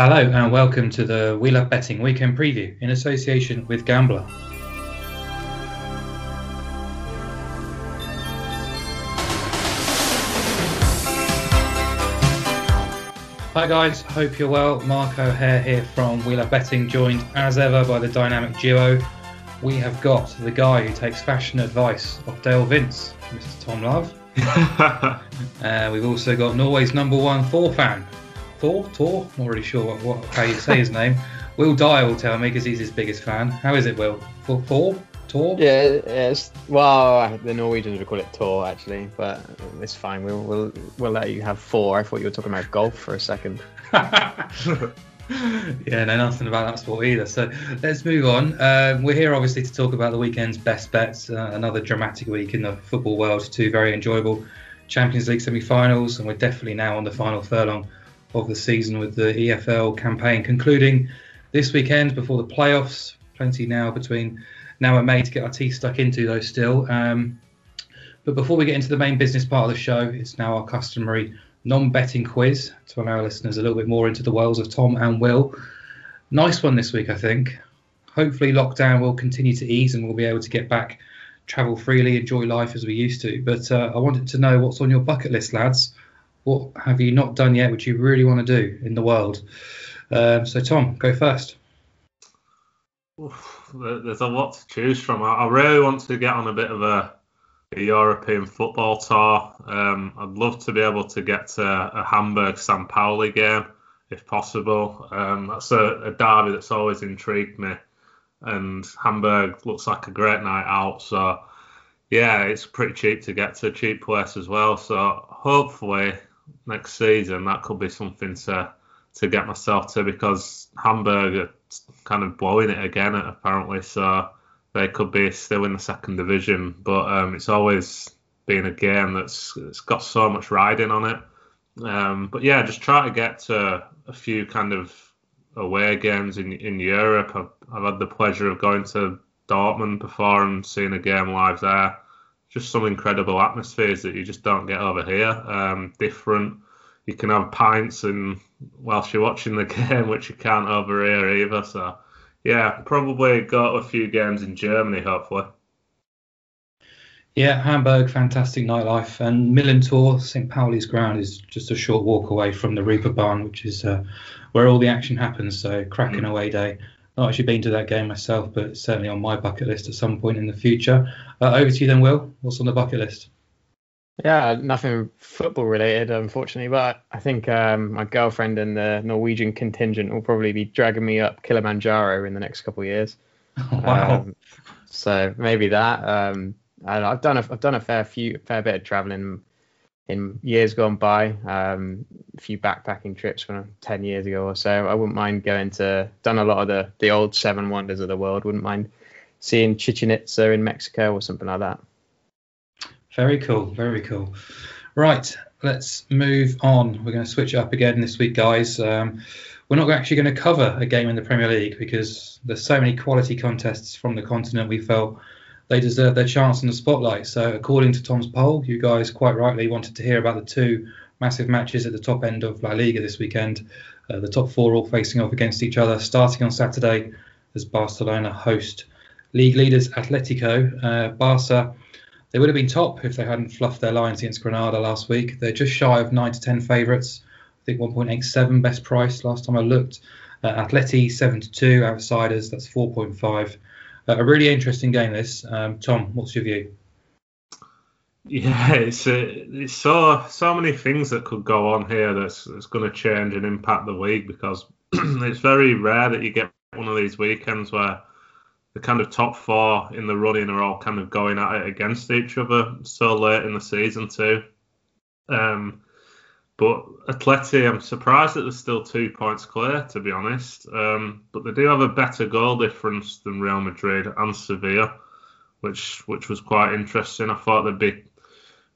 Hello and welcome to the We Love Betting Weekend Preview in association with Gambler. Hi guys, hope you're well. Mark O'Hare here from We Love Betting, joined as ever by the dynamic duo. We have got the guy who takes fashion advice off Dale Vince, Mr. Tom Love. uh, we've also got Norway's number one Thor fan, Thor, Thor, I'm not really sure what, what how you say his name. Will Dyer will tell me because he's his biggest fan. How is it, Will? Thor, Thor, Tor? Yeah, it's well, the Norwegians would call it Tor actually, but it's fine. We'll we'll we'll let you have four. I thought you were talking about golf for a second. yeah, know nothing about that sport either. So let's move on. Um, we're here obviously to talk about the weekend's best bets. Uh, another dramatic week in the football world. Two very enjoyable Champions League semi-finals, and we're definitely now on the final furlong of the season with the EFL campaign concluding this weekend before the playoffs. Plenty now between now and May to get our teeth stuck into those still. Um, but before we get into the main business part of the show, it's now our customary non-betting quiz to allow listeners a little bit more into the worlds of Tom and Will. Nice one this week, I think. Hopefully, lockdown will continue to ease and we'll be able to get back, travel freely, enjoy life as we used to. But uh, I wanted to know what's on your bucket list, lads. What have you not done yet, which you really want to do in the world? Um, so, Tom, go first. There's a lot to choose from. I really want to get on a bit of a a European football tour. Um, I'd love to be able to get to a Hamburg San Pauli game if possible. Um, that's a, a, derby that's always intrigued me, and Hamburg looks like a great night out. So, yeah, it's pretty cheap to get to a cheap place as well. So, hopefully, next season that could be something to to get myself to because Hamburg are kind of blowing it again apparently. So they could be still in the second division, but um, it's always been a game that's it's got so much riding on it. Um, but yeah, just try to get to a few kind of away games in in Europe. I've, I've had the pleasure of going to Dortmund before and seeing a game live there. Just some incredible atmospheres that you just don't get over here. Um, different. You can have pints and whilst you're watching the game, which you can't over here either. So yeah, probably got a few games in Germany, hopefully. Yeah, Hamburg, fantastic nightlife, and Millerntor, St. Pauli's ground is just a short walk away from the Reeperbahn, which is uh, where all the action happens. So cracking mm. away day. Not actually been to that game myself, but certainly on my bucket list at some point in the future. Uh, over to you then, Will. What's on the bucket list? Yeah, nothing football related, unfortunately. But I think um, my girlfriend and the Norwegian contingent will probably be dragging me up Kilimanjaro in the next couple of years. wow. Um, so maybe that. Um, I've done a, I've done a fair few fair bit of traveling in years gone by. Um, a few backpacking trips from ten years ago or so. I wouldn't mind going to done a lot of the the old seven wonders of the world. Wouldn't mind seeing Chichen Itza in Mexico or something like that. Very cool. Very cool. Right, let's move on. We're going to switch it up again this week, guys. Um, we're not actually going to cover a game in the Premier League because there's so many quality contests from the continent. We felt they deserve their chance in the spotlight. So, according to Tom's poll, you guys quite rightly wanted to hear about the two massive matches at the top end of La Liga this weekend. Uh, the top four all facing off against each other, starting on Saturday as Barcelona host league leaders Atletico. Uh, Barca they would have been top if they hadn't fluffed their lines against Granada last week. They're just shy of 9 to 10 favourites. I think 1.87 best price last time I looked. Uh, Atleti 7 to 2, outsiders, that's 4.5. Uh, a really interesting game, this. Um, Tom, what's your view? Yeah, it's uh, it's so so many things that could go on here that's that's going to change and impact the week because it's very rare that you get one of these weekends where the kind of top four in the running are all kind of going at it against each other so late in the season too. Um, but Atleti, I'm surprised that they're still two points clear, to be honest. Um, but they do have a better goal difference than Real Madrid and Sevilla, which which was quite interesting. I thought they'd be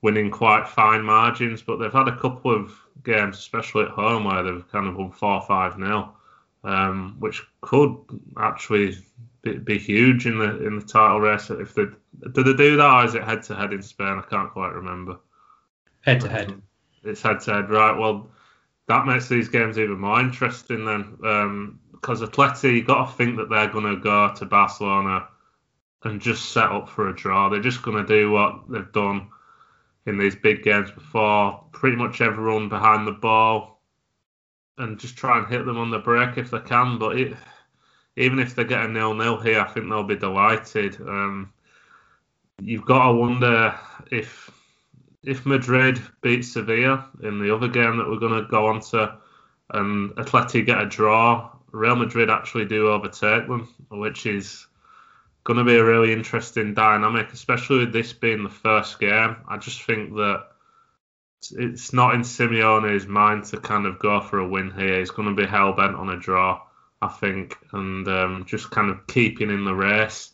winning quite fine margins, but they've had a couple of games, especially at home, where they've kind of won four five nil, um, which could actually be, be huge in the in the title race. If they do they do that, or is it head to head in Spain? I can't quite remember. Head to head. It's head said, right? Well, that makes these games even more interesting then. Um, because Atleti, you got to think that they're going to go to Barcelona and just set up for a draw. They're just going to do what they've done in these big games before. Pretty much everyone behind the ball and just try and hit them on the break if they can. But it, even if they get a nil-nil here, I think they'll be delighted. Um, you've got to wonder if if Madrid beat Sevilla in the other game that we're going to go on to, and Atleti get a draw, Real Madrid actually do overtake them, which is going to be a really interesting dynamic, especially with this being the first game. I just think that it's not in Simeone's mind to kind of go for a win here. He's going to be hell bent on a draw, I think, and um, just kind of keeping in the race.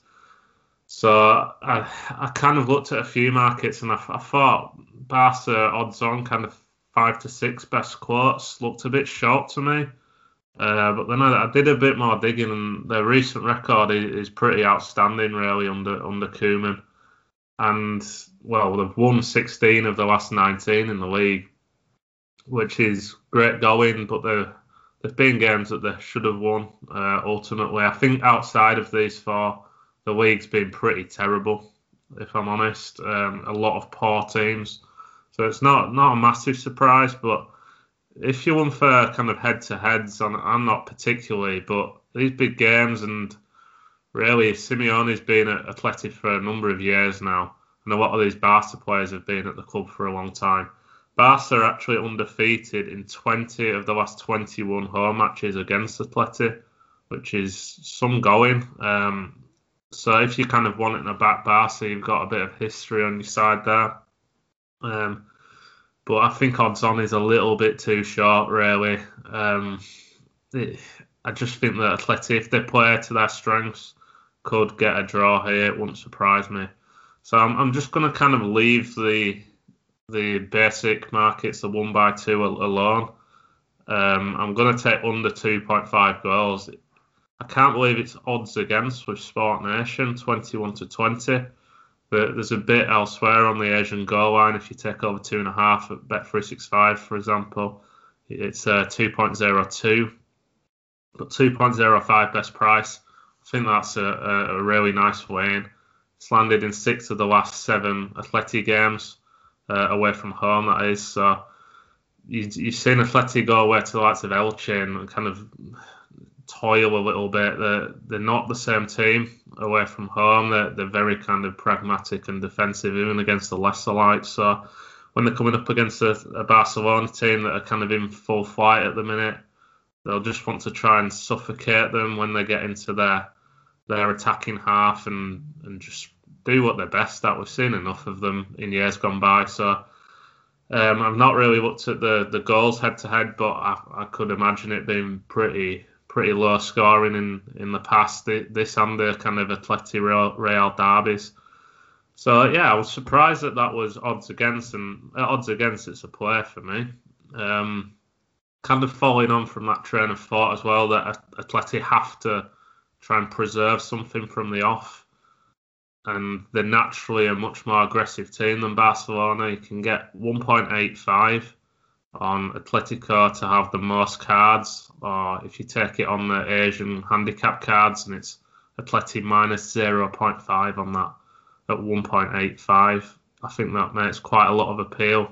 So I, I kind of looked at a few markets and I, I thought Barca odds on kind of five to six best quotes looked a bit short to me. Uh, but then I, I, did a bit more digging, and their recent record is, is, pretty outstanding, really, under under Koeman. And well, they've won 16 of the last 19 in the league, which is great going. But there there've been games that they should have won. Uh, ultimately, I think outside of these four, the league's been pretty terrible. If I'm honest, um, a lot of poor teams. So it's not not a massive surprise, but if you're for kind of head to heads, I'm, I'm not particularly, but these big games and really Simeone's been at Athletic for a number of years now, and a lot of these Barca players have been at the club for a long time. Barca are actually undefeated in 20 of the last 21 home matches against Athletic, which is some going. Um, so if you kind of want it in a back bar, so you've got a bit of history on your side there. Um, but I think odds on is a little bit too short, really. Um, it, I just think that Atleti, if they play to their strengths, could get a draw here. It wouldn't surprise me. So I'm, I'm just going to kind of leave the the basic markets, the one by two alone. Um, I'm going to take under 2.5 goals. I can't believe it's odds against with Sport Nation, 21 to 20. But there's a bit elsewhere on the Asian goal line. If you take over two and a half at Bet365, for example, it's uh, 2.02, but 2.05 best price. I think that's a, a, really nice win. It's landed in six of the last seven Atleti games uh, away from home. That is so. You, you've seen Atleti go away to the likes of Elche and kind of toil a little bit. They're, they're not the same team away from home. They're, they're very kind of pragmatic and defensive, even against the lesser lights. So when they're coming up against a, a Barcelona team that are kind of in full flight at the minute, they'll just want to try and suffocate them when they get into their their attacking half and and just do what they're best at. We've seen enough of them in years gone by. So um, I've not really looked at the, the goals head to head, but I, I could imagine it being pretty pretty low scoring in, in the past. This and the kind of Atleti Real, derbies. So yeah, I was surprised that that was odds against, and uh, odds against it's a play for me. Um, kind of following on from that train of thought as well that Atleti have to try and preserve something from the off, and they're naturally a much more aggressive team than Barcelona. You can get 1.85 on Atletico to have the most cards, or if you take it on the Asian handicap cards, and it's Atleti minus 0.5 on that at 1.85. I think that makes quite a lot of appeal.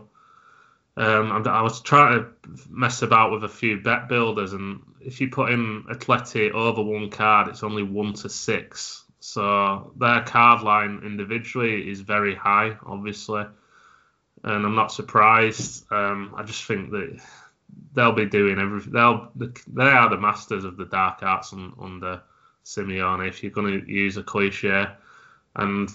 Um, I was trying to mess about with a few bet builders, and if you put in Atleti over one card, it's only one to six. So their card line individually is very high, obviously and I'm not surprised. Um, I just think that they'll be doing everything. They'll they are the masters of the dark arts on, under Simeone. If you're going to use a cliche, and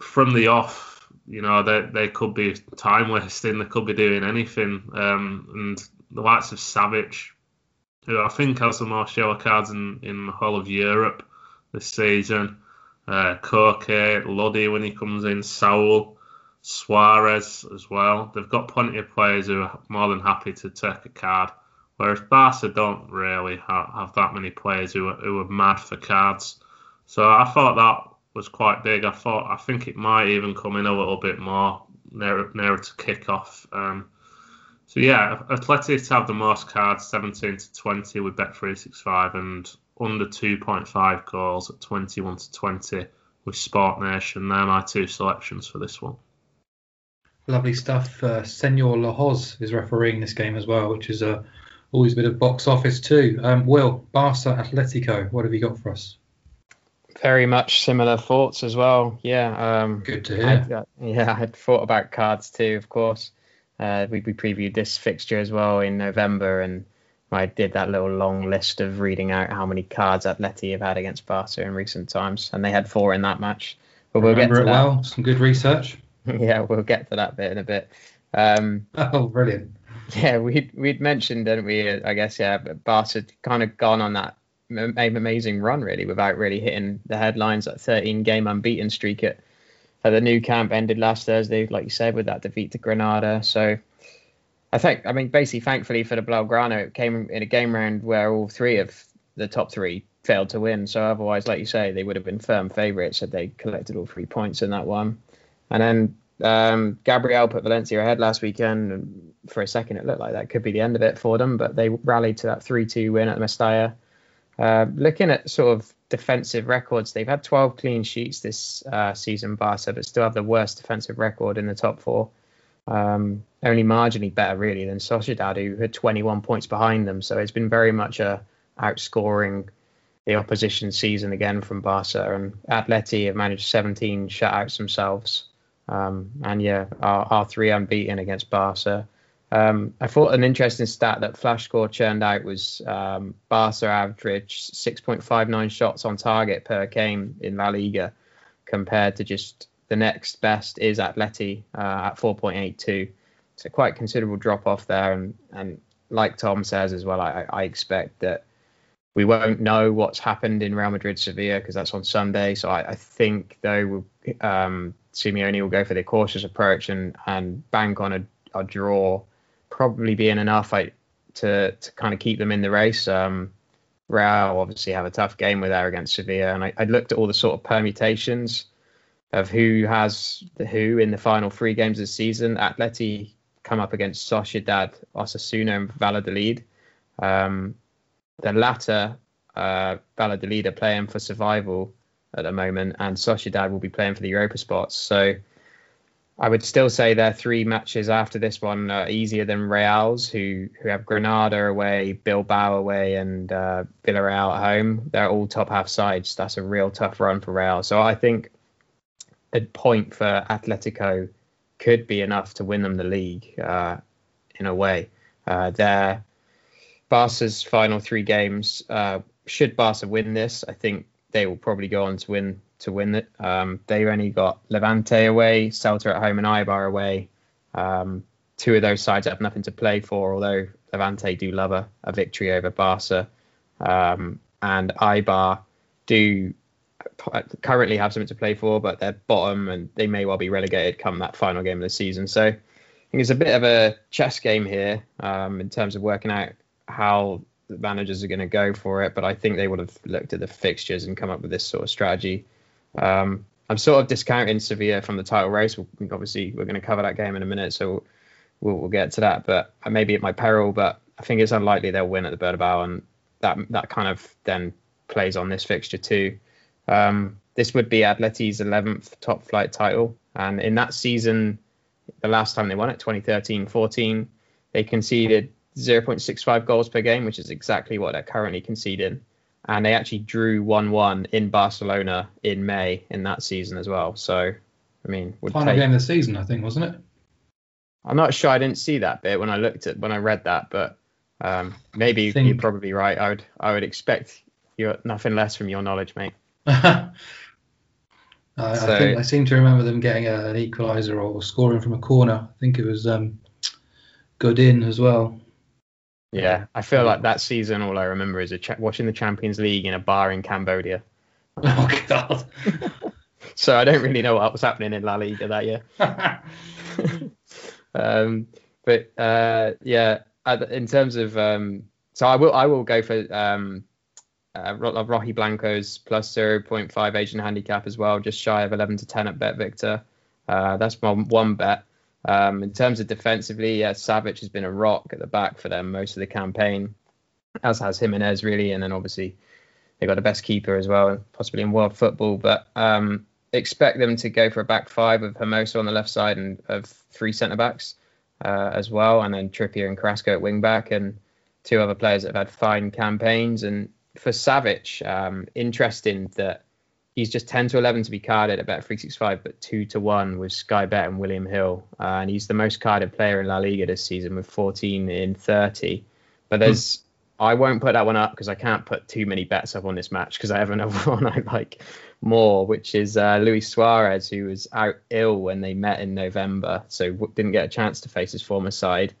from the off, you know they they could be time wasting. They could be doing anything. Um, and the likes of Savic, who I think has the most yellow cards in in the whole of Europe this season. Uh, Koke, Lodi when he comes in, Saul. Suarez as well. They've got plenty of players who are more than happy to take a card, whereas Barca don't really have, have that many players who are, who are mad for cards. So I thought that was quite big. I thought I think it might even come in a little bit more nearer, nearer to kick off. Um, So yeah, Athletic have the most cards, 17 to 20 with Bet365, and under 2.5 goals at 21 to 20 with Sport Nation. They're my two selections for this one. Lovely stuff. Uh, Senor Lahoz is refereeing this game as well, which is uh, always a bit of box office too. Um, Will, Barca Atletico, what have you got for us? Very much similar thoughts as well. Yeah. Um, Good to hear. uh, yeah, I had thought about cards too, of course. Uh, we, we previewed this fixture as well in November, and I did that little long list of reading out how many cards Atleti have had against Barca in recent times, and they had four in that match. But we'll Remember get to it that. well. Some good research. yeah, we'll get to that bit in a bit. Um, oh, brilliant. Yeah, we'd we'd mentioned, didn't we? I guess yeah, but had kind of gone on that amazing run really without really hitting the headlines. That 13 game unbeaten streak at, at the Nou Camp ended last Thursday, like you said, with that defeat to Granada. So I think, I mean, basically, thankfully for the Blaugrana, it came in a game round where all three of the top three failed to win. So otherwise, like you say, they would have been firm favourites had they collected all three points in that one. And then um, Gabriel put Valencia ahead last weekend, and for a second it looked like that could be the end of it for them, but they rallied to that 3-2 win at Mestalla. Uh, looking at sort of defensive records, they've had 12 clean sheets this uh, season, Barca, but still have the worst defensive record in the top four. Um, only marginally better, really, than Sociedad, who had 21 points behind them. So it's been very much a outscoring the opposition season again from Barca. And Atleti have managed 17 shutouts themselves. Um, and yeah, our, three unbeaten against Barca. Um, I thought an interesting stat that Flashscore churned out was um, Barca average 6.59 shots on target per game in La Liga, compared to just the next best is Atleti uh, at 4.82. So quite considerable drop off there, and and like Tom says as well, I, I expect that we won't know what's happened in Real Madrid Sevilla because that's on Sunday. So I, I think though um, Simeone will go for the cautious approach and and bank on a, a draw, probably being enough I, to to kind of keep them in the race. Um, Real obviously have a tough game with there against Sevilla, and I, I looked at all the sort of permutations of who has the who in the final three games of the season. Atleti come up against Sociedad, Osasuna, and Valladolid. Um, the latter, uh, Valladolid are playing for survival at the moment, and Sociedad will be playing for the Europa spots. So I would still say their three matches after this one are easier than Real's, who who have Granada away, Bilbao away, and uh, Villarreal at home. They're all top half sides. That's a real tough run for Real. So I think a point for Atletico could be enough to win them the league uh, in a way. Uh, their Barca's final three games. Uh, should Barca win this, I think they will probably go on to win to win it. Um, they only got Levante away, Celta at home, and Eibar away. Um, two of those sides have nothing to play for, although Levante do love a, a victory over Barca, um, and Eibar do currently have something to play for, but they're bottom and they may well be relegated come that final game of the season. So I think it's a bit of a chess game here um, in terms of working out how the managers are going to go for it, but I think they would have looked at the fixtures and come up with this sort of strategy. Um, I'm sort of discounting Sevilla from the title race. Obviously, we're going to cover that game in a minute, so we'll, we'll get to that. But I maybe at my peril, but I think it's unlikely they'll win at the Bernabeu, and that that kind of then plays on this fixture too. Um, this would be Atleti's 11th top flight title, and in that season, the last time they won it, 2013-14, they conceded 0.65 goals per game, which is exactly what they're currently conceding. And they actually drew 1 1 in Barcelona in May in that season as well. So, I mean, final take... game of the season, I think, wasn't it? I'm not sure. I didn't see that bit when I looked at when I read that, but um, maybe think... you're probably right. I would I would expect you nothing less from your knowledge, mate. I, so, I, think I seem to remember them getting a, an equaliser or scoring from a corner. I think it was um, Godin as well. Yeah, I feel like that season, all I remember is cha- watching the Champions League in a bar in Cambodia. Oh God! so I don't really know what was happening in La Liga that year. um, but uh, yeah, in terms of um, so I will I will go for um, uh, Rojiblancos plus 0.5 Asian handicap as well, just shy of 11 to 10 at Bet Victor. Uh, that's my one bet. Um, in terms of defensively, yeah, Savic has been a rock at the back for them most of the campaign, as has Gimenez really, and then obviously they got the best keeper as well, possibly in world football. But um, expect them to go for a back five of Hermoso on the left side and of three centre backs uh, as well, and then Trippier and Carrasco at wing back, and two other players that have had fine campaigns. And for Savic, um, interesting that he's just 10 to 11 to be carded at Bet365, but 2 to 1 with Sky Bet and William Hill. Uh, and he's the most carded player in La Liga this season with 14 in 30. But there's, hmm. I won't put that one up because I can't put too many bets up on this match because I have another one I like more, which is uh, Luis Suarez, who was out ill when they met in November, so didn't get a chance to face his former side.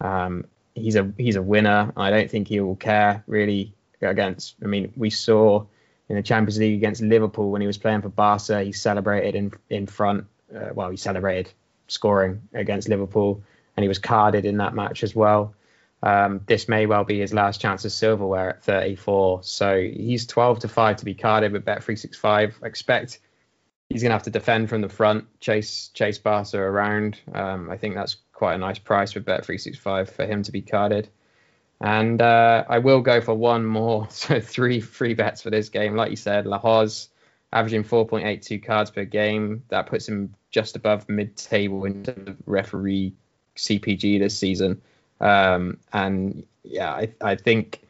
Um, he's a he's a winner. I don't think he will care really against. I mean, we saw in the Champions League against Liverpool when he was playing for Barca. He celebrated in in front. Uh, well, he celebrated scoring against Liverpool, and he was carded in that match as well. Um, this may well be his last chance of silverware at 34. So he's 12 to 5 to be carded with Bet365. Expect he's going to have to defend from the front, chase chase Barca around. Um, I think that's quite a nice price with Bet365 for him to be carded. And uh, I will go for one more, so three free bets for this game. Like you said, Lahoz averaging 4.82 cards per game. That puts him just above mid-table in terms of referee CPG this season. Um, and yeah, I, I think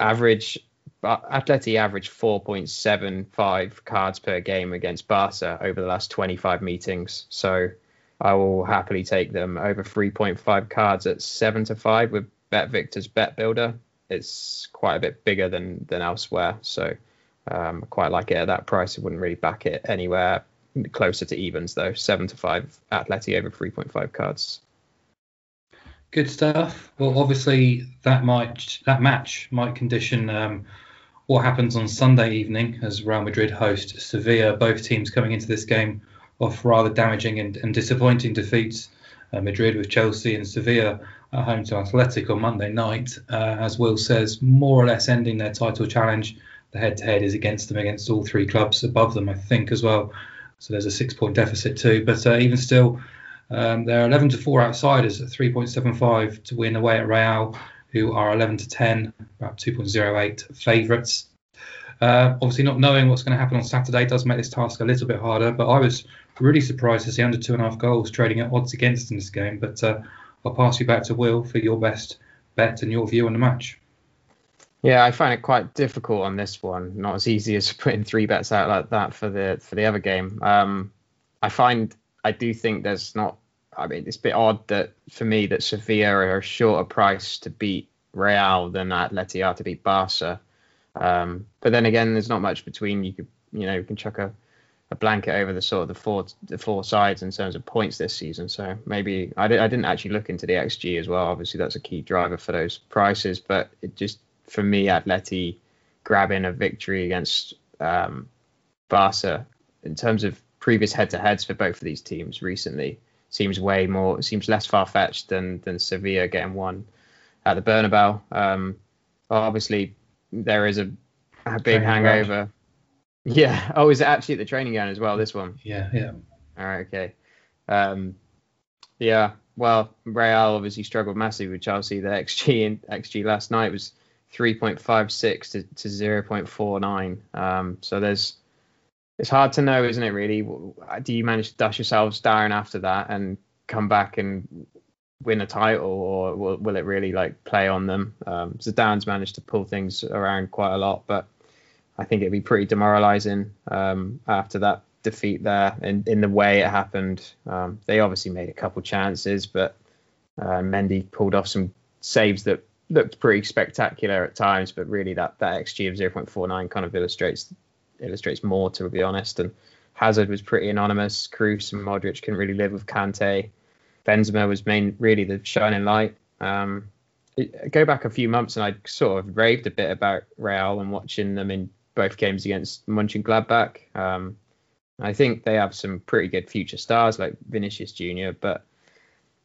average Atleti averaged 4.75 cards per game against Barca over the last 25 meetings. So I will happily take them over 3.5 cards at seven to five with Bet Victor's Bet Builder. It's quite a bit bigger than than elsewhere, so um, quite like it at that price. I wouldn't really back it anywhere closer to evens though. Seven to five Atleti over three point five cards. Good stuff. Well, obviously that might that match might condition um, what happens on Sunday evening as Real Madrid host Sevilla. Both teams coming into this game off rather damaging and, and disappointing defeats. Uh, Madrid with Chelsea and Sevilla at home to Athletic on Monday night. Uh, as Will says, more or less ending their title challenge. The head-to-head is against them against all three clubs above them, I think, as well. So there's a six-point deficit too. But uh, even still, um, they're 11 to four outsiders at 3.75 to win away at Real, who are 11 to 10, about 2.08 favourites. Uh, obviously, not knowing what's going to happen on Saturday does make this task a little bit harder. But I was really surprised to see under two and a half goals trading at odds against in this game. But uh, I'll pass you back to Will for your best bet and your view on the match. Yeah, I find it quite difficult on this one. Not as easy as putting three bets out like that for the for the other game. Um, I find I do think there's not. I mean, it's a bit odd that for me that Sevilla are a shorter price to beat Real than Atleti are to beat Barca. Um, but then again, there's not much between. You could you know you can chuck a a blanket over the sort of the four the four sides in terms of points this season. So maybe I, I didn't actually look into the XG as well. Obviously, that's a key driver for those prices. But it just for me, Atleti grabbing a victory against um, Barca in terms of previous head-to-heads for both of these teams recently seems way more seems less far-fetched than than Sevilla getting one at the Bernabeu. Um, obviously, there is a, a big hangover. Yeah. Oh, is it actually at the training ground as well? This one. Yeah. Yeah. All right. Okay. Um, yeah. Well, Real obviously struggled massively with Chelsea. The XG in XG last night was 3.56 to, to 0.49. Um, so there's it's hard to know, isn't it? Really, do you manage to dust yourselves down after that and come back and win a title, or will, will it really like play on them? Um, Zidane's managed to pull things around quite a lot, but I think it'd be pretty demoralising um, after that defeat there in, in the way it happened. Um, they obviously made a couple chances, but uh, Mendy pulled off some saves that looked pretty spectacular at times. But really, that that xG of 0.49 kind of illustrates illustrates more, to be honest. And Hazard was pretty anonymous. Kroos and Modric couldn't really live with Kante. Benzema was main really the shining light. Um, go back a few months and I sort of raved a bit about Real and watching them in both games against Mönchengladbach. Um, I think they have some pretty good future stars like Vinicius Junior, but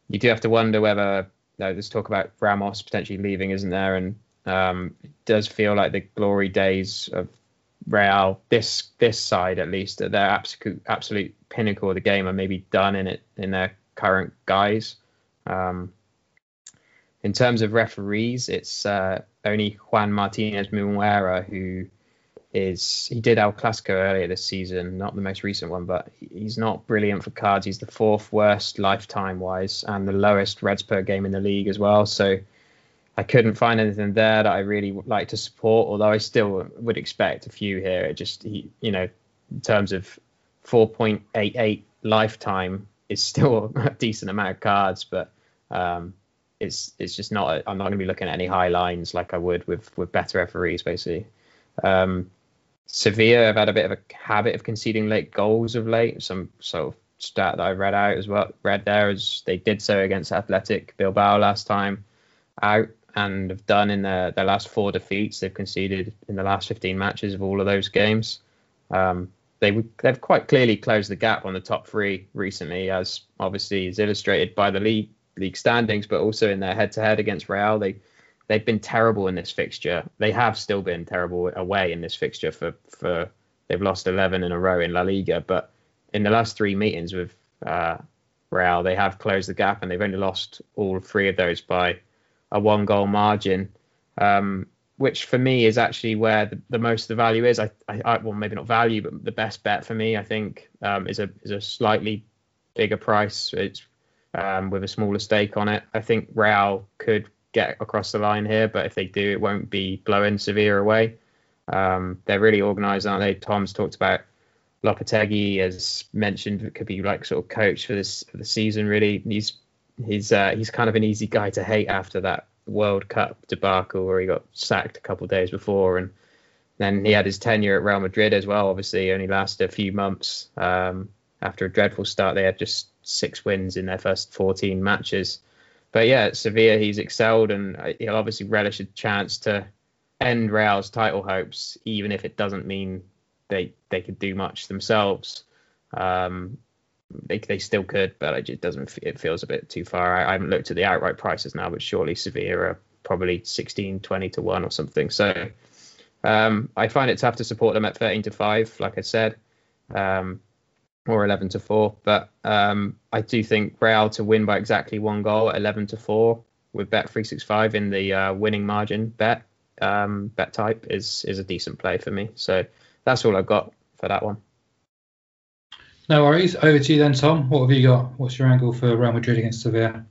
you do have to wonder whether you know, there's talk about Ramos potentially leaving, isn't there? And um, it does feel like the glory days of Real, this this side at least, at their absolute absolute pinnacle of the game, are maybe done in it in their current guise. Um, in terms of referees, it's uh, only Juan Martinez Munuera who is he did El Clasico earlier this season, not the most recent one, but he's not brilliant for cards. He's the fourth worst lifetime wise and the lowest reds per game in the league as well. So I couldn't find anything there that I really like to support. Although I still would expect a few here. It just he, you know, in terms of 4.88 lifetime is still a decent amount of cards, but um, it's it's just not. i am not going to be looking at any high lines like I would with with better referees, basically. Um, Sevilla have had a bit of a habit of conceding late goals of late. Some sort of stat that I read out as well. Read there as they did so against Athletic Bilbao last time out, and have done in their their last four defeats. They've conceded in the last 15 matches of all of those games. Um, they they've quite clearly closed the gap on the top three recently, as obviously is illustrated by the league league standings, but also in their head-to-head against Real. They they've been terrible in this fixture. They have still been terrible away in this fixture for for they've lost 11 in a row in La Liga, but in the last three meetings with uh, Real, they have closed the gap and they've only lost all three of those by a one goal margin. Um, which for me is actually where the, the most of the value is. I, I, well, maybe not value, but the best bet for me, I think, um, is a is a slightly bigger price. It's um, with a smaller stake on it. I think Real could get across the line here, but if they do, it won't be blowing Sevilla away. Um, they're really organised, aren't they? Tom's talked about Lopetegui, as mentioned, could be like sort of coach for this for the season. Really, he's he's uh, he's kind of an easy guy to hate after that World Cup debacle where he got sacked a couple days before, and then he had his tenure at Real Madrid as well. Obviously, only lasted a few months. Um, after a dreadful start, they had just six wins in their first 14 matches. But yeah, Sevilla, he's excelled, and he'll obviously relish a chance to end Real's title hopes, even if it doesn't mean they they could do much themselves. Um, they, they still could, but it just doesn't. It feels a bit too far. I, I haven't looked at the outright prices now, but surely Sevilla are probably 16, 20 to one or something. So um, I find it tough to support them at 13 to five, like I said. Um, or 11 to 4. But um, I do think Real to win by exactly one goal at 11 to 4 with bet 365 in the uh, winning margin bet um, bet type is is a decent play for me. So that's all I've got for that one. No worries. Over to you then, Tom. What have you got? What's your angle for Real Madrid against Sevilla?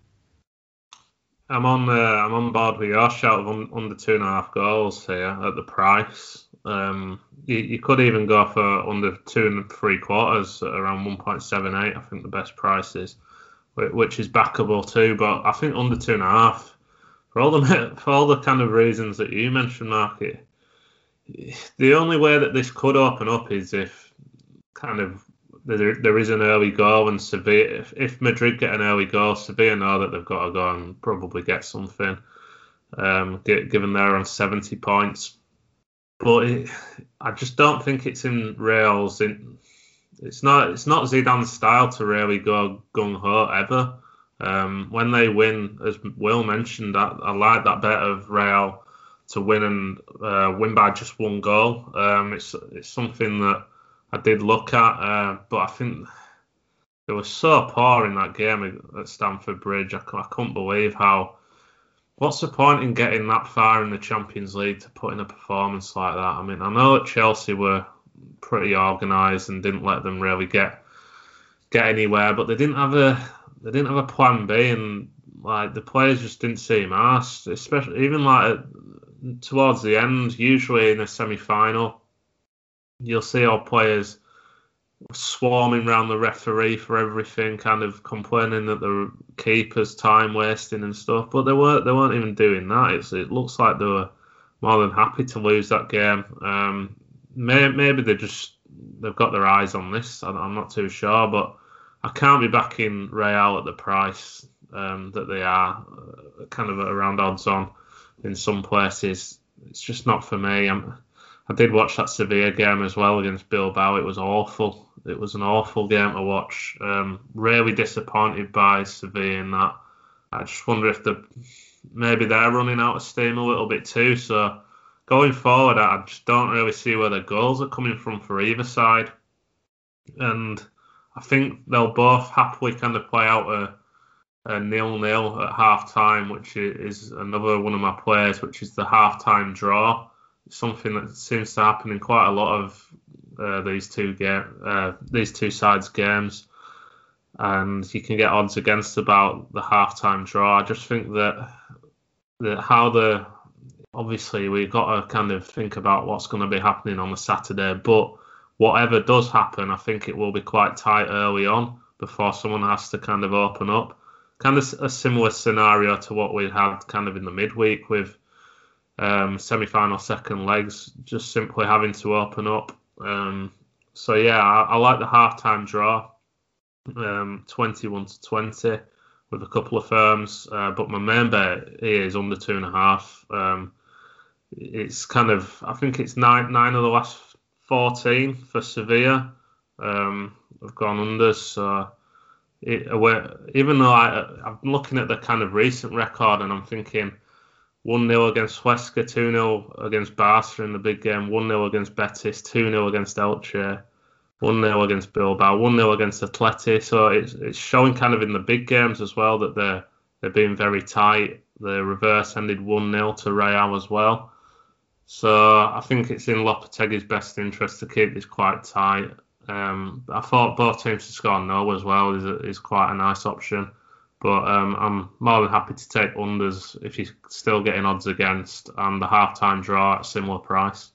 I'm on uh, I'm on board with your shout of un, under two and a half goals here at the price. Um, you, you, could even go for under two and three quarters around 1.78. I think the best price is, which is backable too. But I think under two and a half, for all the for all the kind of reasons that you mentioned, Marky, the only way that this could open up is if kind of there, there is an early goal and Sevilla. If, if Madrid get an early goal, Sevilla know that they've got to go and probably get something. Um, given they're on 70 points, but it, I just don't think it's in Real's. In, it's not it's not Zidane's style to really go gung ho ever. Um, when they win, as Will mentioned, I, I like that bet of Real to win and uh, win by just one goal. Um, it's it's something that I did look at, uh, but I think it was so poor in that game at Stamford Bridge. I, I couldn't believe how What's the point in getting that far in the Champions League to put in a performance like that? I mean, I know that Chelsea were pretty organised and didn't let them really get get anywhere, but they didn't have a they didn't have a plan B, and like the players just didn't seem asked, especially even like towards the end. Usually in a semi final, you'll see our players swarming around the referee for everything, kind of complaining that the keeper's time wasting and stuff. But they weren't they weren't even doing that. It's, it looks like they were more than happy to lose that game. Um, may, maybe they just they've got their eyes on this. I'm not too sure, but I can't be backing Real at the price um, that they are, uh, kind of around odds on in some places. It's just not for me. I'm, I did watch that Sevilla game as well against Bilbao. It was awful. It was an awful game to watch. Um, really disappointed by Sevilla in that. I just wonder if the maybe they're running out of steam a little bit too. So going forward, I just don't really see where the goals are coming from for either side. And I think they'll both happily kind of play out a, a nil-nil at half time, which is another one of my players, which is the half-time draw. Something that seems to happen in quite a lot of uh, these two game, uh, these two sides games, and you can get odds against about the half-time draw. I just think that that how the obviously we've got to kind of think about what's going to be happening on the Saturday, but whatever does happen, I think it will be quite tight early on before someone has to kind of open up. Kind of a similar scenario to what we had kind of in the midweek with um, semi-final second legs, just simply having to open up. Um, so yeah, I, I, like the half-time draw, um, 21 to 20 with a couple of firms, uh, but my main bet is under two and a half. Um, it's kind of I think it's nine nine of the last fourteen for Sevilla. Um, have gone under, so it, even though I, I'm looking at the kind of recent record and I'm thinking 1 0 against Huesca, 2 0 against Barca in the big game, 1 0 against Betis, 2 0 against Elche, 1 0 against Bilbao, 1 0 against Atleti. So it's, it's showing kind of in the big games as well that they're, they're being very tight. The reverse ended 1 0 to Real as well. So I think it's in Lopetegui's best interest to keep this quite tight. Um, I thought both teams to score no as well is, is quite a nice option. But um, I'm more than happy to take unders if you're still getting odds against and the half-time draw at a similar price.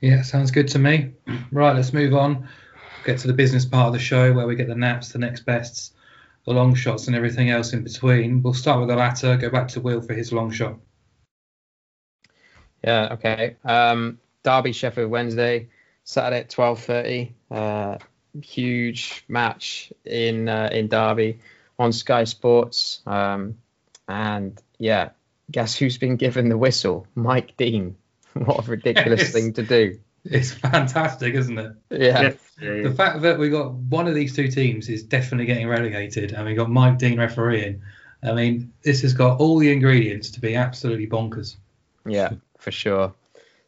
Yeah, sounds good to me. Right, let's move on. Get to the business part of the show where we get the naps, the next bests, the long shots, and everything else in between. We'll start with the latter. Go back to Will for his long shot. Yeah, okay. Um, Derby Sheffield Wednesday, Saturday at twelve thirty. Uh, huge match in uh, in Derby on Sky Sports. Um, and yeah, guess who's been given the whistle? Mike Dean. What a ridiculous thing to do. It's fantastic, isn't it? Yeah. yeah. The fact that we got one of these two teams is definitely getting relegated, and we got Mike Dean refereeing. I mean, this has got all the ingredients to be absolutely bonkers. Yeah, for sure.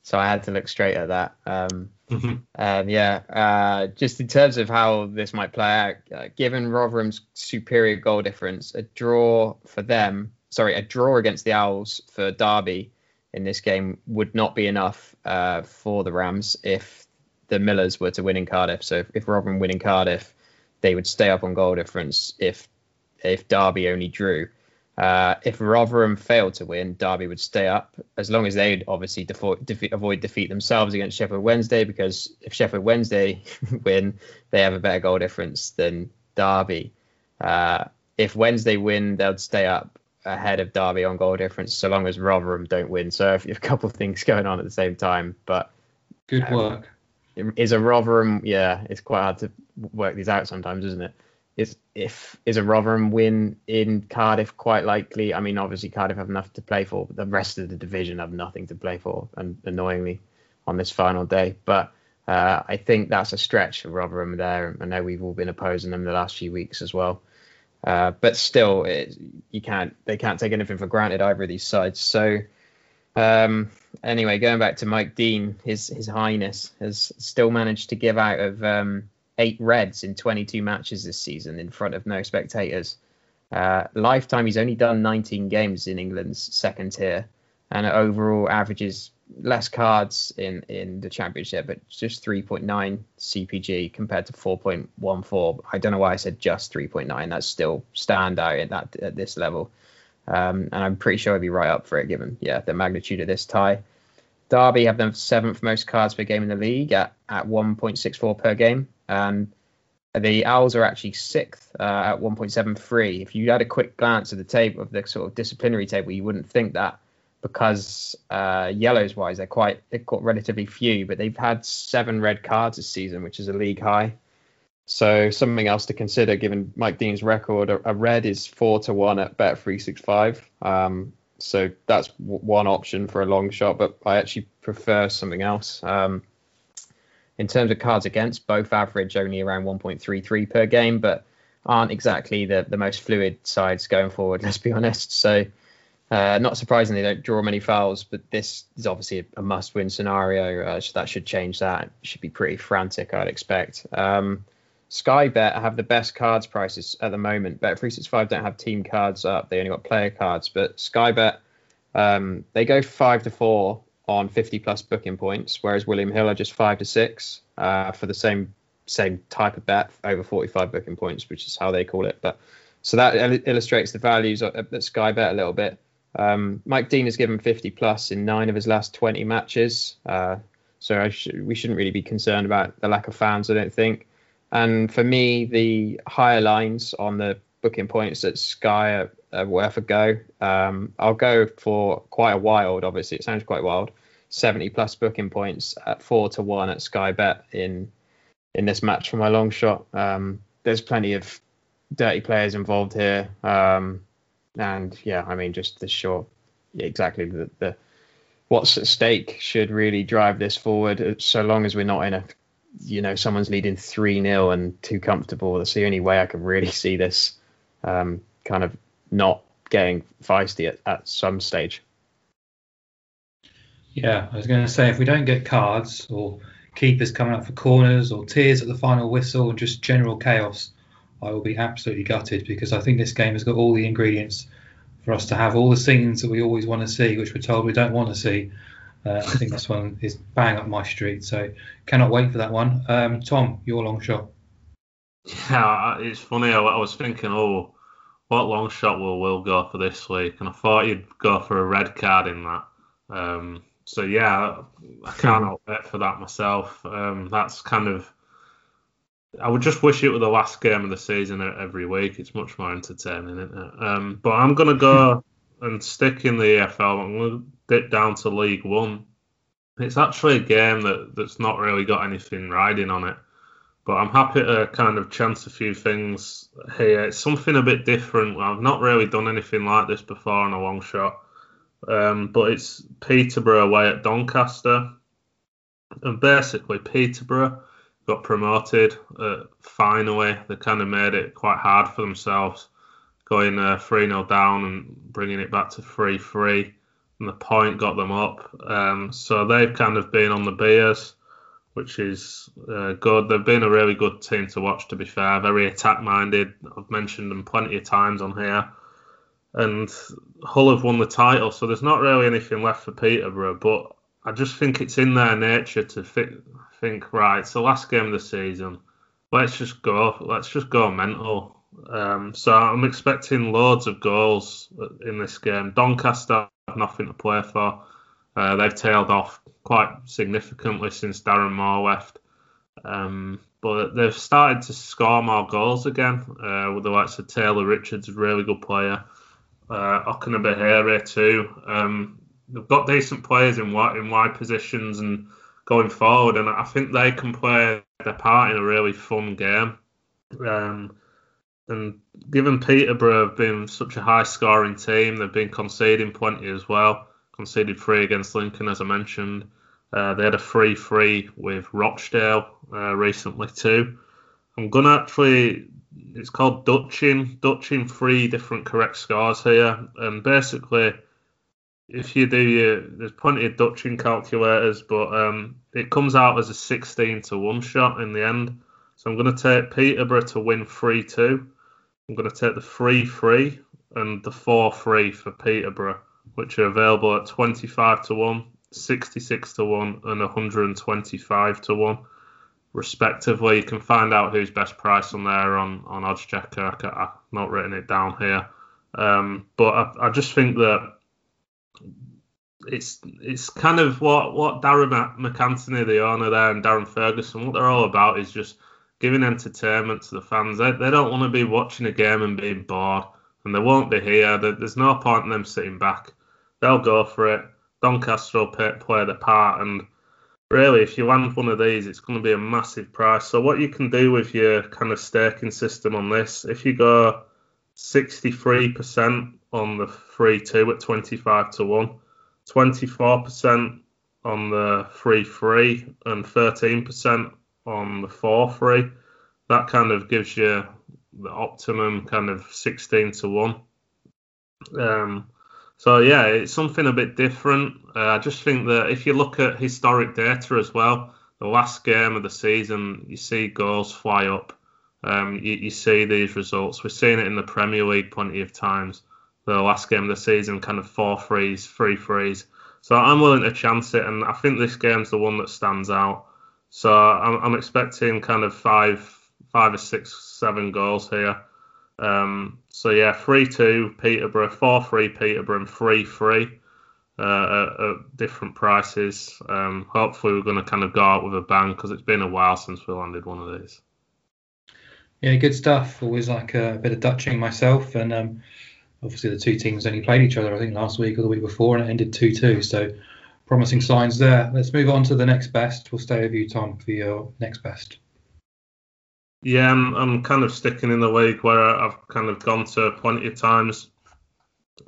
So I had to look straight at that. Um, mm-hmm. And yeah, uh, just in terms of how this might play out, uh, given Rotherham's superior goal difference, a draw for them, sorry, a draw against the Owls for Derby in this game would not be enough uh, for the Rams if the Millers were to win in Cardiff. So if, if Rotherham win in Cardiff, they would stay up on goal difference if if Derby only drew. Uh, if Rotherham failed to win, Derby would stay up as long as they'd obviously defe- avoid defeat themselves against Sheffield Wednesday. Because if Sheffield Wednesday win, they have a better goal difference than Derby. Uh, if Wednesday win, they'll stay up ahead of Derby on goal difference, so long as Rotherham don't win. So if a couple of things going on at the same time, but good um, work. Is a Rotherham? Yeah, it's quite hard to work these out sometimes, isn't it? Is if is a Rotherham win in Cardiff quite likely. I mean, obviously Cardiff have enough to play for, but the rest of the division have nothing to play for, and annoyingly on this final day. But uh, I think that's a stretch for Rotherham there. I know we've all been opposing them the last few weeks as well. Uh, but still, it, you can't they can't take anything for granted either of these sides. So um, anyway, going back to Mike Dean, his his Highness has still managed to give out of um, eight reds in 22 matches this season in front of no spectators. Uh, lifetime, he's only done 19 games in England's second tier, and overall averages less cards in in the championship, but just 3.9 CPG compared to 4.14. I don't know why I said just 3.9. That's still standout at that at this level, um, and I'm pretty sure I'd be right up for it given yeah the magnitude of this tie. Derby have the seventh most cards per game in the league at, at 1.64 per game. And the Owls are actually sixth uh, at 1.73. If you had a quick glance at the table of the sort of disciplinary table, you wouldn't think that because uh, yellows wise, they're quite they've got relatively few, but they've had seven red cards this season, which is a league high. So something else to consider, given Mike Dean's record, a, a red is four to one at Bet three six five. Um, so that's w- one option for a long shot, but I actually prefer something else. Um, in terms of cards against, both average only around 1.33 per game, but aren't exactly the, the most fluid sides going forward, let's be honest. So, uh, not surprisingly, they don't draw many fouls, but this is obviously a, a must win scenario. Uh, so that should change that. It should be pretty frantic, I'd expect. Um, Sky Bet have the best cards prices at the moment. Bet three six five don't have team cards up; they only got player cards. But Sky Bet, um, they go five to four on 50 plus booking points, whereas William Hill are just five to six uh, for the same same type of bet over 45 booking points, which is how they call it. But so that il- illustrates the values at Sky Bet a little bit. Um, Mike Dean has given 50 plus in nine of his last 20 matches. Uh, so sh- we shouldn't really be concerned about the lack of fans, I don't think. And for me, the higher lines on the booking points at Sky are worth a go. Um, I'll go for quite a wild, obviously, it sounds quite wild. 70 plus booking points at four to one at Sky Bet in in this match for my long shot. Um, there's plenty of dirty players involved here. Um, and yeah, I mean, just the short, exactly the, the what's at stake should really drive this forward. So long as we're not in a, you know, someone's leading three 0 and too comfortable. That's the only way I can really see this um, kind of not getting feisty at, at some stage. Yeah, I was going to say if we don't get cards or keepers coming up for corners or tears at the final whistle and just general chaos, I will be absolutely gutted because I think this game has got all the ingredients for us to have all the scenes that we always want to see, which we're told we don't want to see. Uh, I think this one is bang up my street, so cannot wait for that one. Um, Tom, your long shot. Yeah, it's funny. I, I, was thinking, oh, what long shot will Will go for this week? And I thought you'd go for a red card in that. Um, so yeah, I can't bet for that myself. Um, that's kind of I would just wish it were the last game of the season every week. It's much more entertaining, isn't it? Um, but I'm going to go and stick in the EFL. I'm going to dip down to League One. It's actually a game that, that's not really got anything riding on it. But I'm happy to kind of chance a few things here. It's something a bit different. I've not really done anything like this before on a long shot. Um, but it's Peterborough away at Doncaster. And basically, Peterborough got promoted uh, finally. They kind of made it quite hard for themselves, going uh, 3 0 down and bringing it back to 3 3. And the point got them up. Um, so they've kind of been on the beers, which is uh, good. They've been a really good team to watch, to be fair. Very attack minded. I've mentioned them plenty of times on here. And Hull have won the title, so there's not really anything left for Peterborough. But I just think it's in their nature to fit, think, right, it's the last game of the season. Let's just go. Let's just go mental. Um, so I'm expecting loads of goals in this game. Doncaster have nothing to play for. Uh, they've tailed off quite significantly since Darren Moore left. Um, but they've started to score more goals again uh, with the likes of Taylor Richards, a really good player. Uh, Okenabirhie too. Um, they've got decent players in wide, in wide positions and going forward, and I think they can play their part in a really fun game. Um, and given Peterborough have been such a high scoring team, they've been conceding plenty as well. Conceded three against Lincoln, as I mentioned. Uh, they had a 3 3 with Rochdale uh, recently, too. I'm going to actually, it's called Dutching, Dutching three different correct scores here. And basically, if you do your, there's plenty of Dutching calculators, but um, it comes out as a 16 to one shot in the end. So I'm going to take Peterborough to win 3 2. I'm going to take the 3 3 and the 4 3 for Peterborough, which are available at 25 to 1, 66 to 1, and 125 to 1, respectively. You can find out who's best price on there on, on Oddschecker. I've not written it down here. Um, but I, I just think that it's it's kind of what what Darren MacAnthony, the owner there, and Darren Ferguson, what they're all about is just giving entertainment to the fans. They, they don't want to be watching a game and being bored, and they won't be here. There's no point in them sitting back. They'll go for it. Doncaster will play, play the part, and really, if you land one of these, it's going to be a massive price. So what you can do with your kind of staking system on this, if you go 63% on the free two at 25 to one 24% on the free free and 13% on the four free. That kind of gives you the optimum kind of 16 to 1. Um, so, yeah, it's something a bit different. Uh, I just think that if you look at historic data as well, the last game of the season, you see goals fly up um, you, you, see these results. We've seen it in the Premier League plenty of times. The last game of the season, kind of four threes, three threes. So I'm willing to chance it, and I think this game's the one that stands out. So I'm, I'm expecting kind of five, five or six, seven goals here. Um, so yeah, three two Peterborough, four three Peterborough, and three three uh, at, different prices. Um, hopefully, we're going to kind of go out with a bang because it's been a while since we landed one of these. Yeah, good stuff. Always like a bit of Dutching myself, and um, obviously the two teams only played each other, I think, last week or the week before, and it ended 2 2. So promising signs there. Let's move on to the next best. We'll stay with you, Tom, for your next best. Yeah, I'm, I'm kind of sticking in the league where I've kind of gone to plenty of times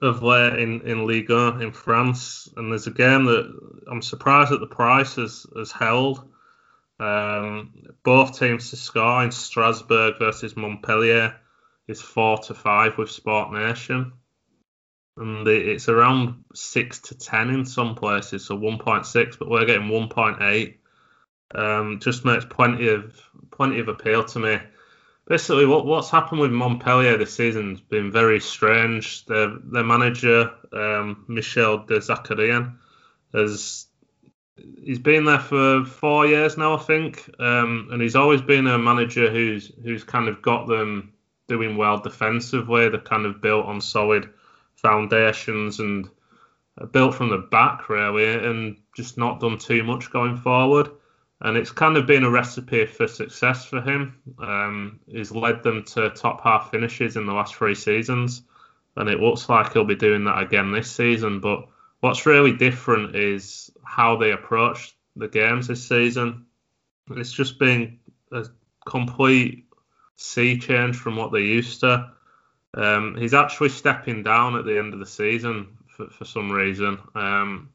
of late in, in Liga in France. And there's a game that I'm surprised that the price has, has held. Um, both teams to score in Strasbourg versus Montpellier is four to five with Sport Nation, and it's around six to ten in some places, so 1.6, but we're getting 1.8. Um, just makes plenty of plenty of appeal to me. Basically, what what's happened with Montpellier this season's been very strange. Their their manager um, Michel Der Zakarian has he's been there for four years now, I think, um, and he's always been a manager who's who's kind of got them doing well defensively. They're kind of built on solid foundations and built from the back really, and just not done too much going forward. And it's kind of been a recipe for success for him. Um, he's led them to top half finishes in the last three seasons, and it looks like he'll be doing that again this season. But what's really different is how they approach the games this season. It's just been a complete sea change from what they used to. Um, he's actually stepping down at the end of the season for, for some reason. Um,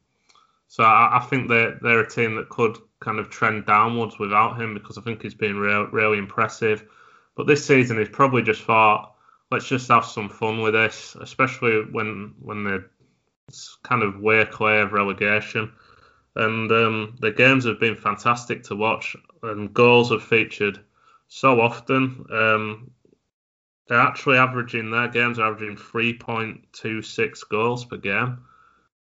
so I, I, think they're, they're a team that could kind of trend downwards without him because I think he's been real, really impressive. But this season he's probably just thought, let's just have some fun with this, especially when when they're kind of way clear of relegation. And um, the games have been fantastic to watch, and goals have featured so often. Um, they're actually averaging their games are averaging 3.26 goals per game,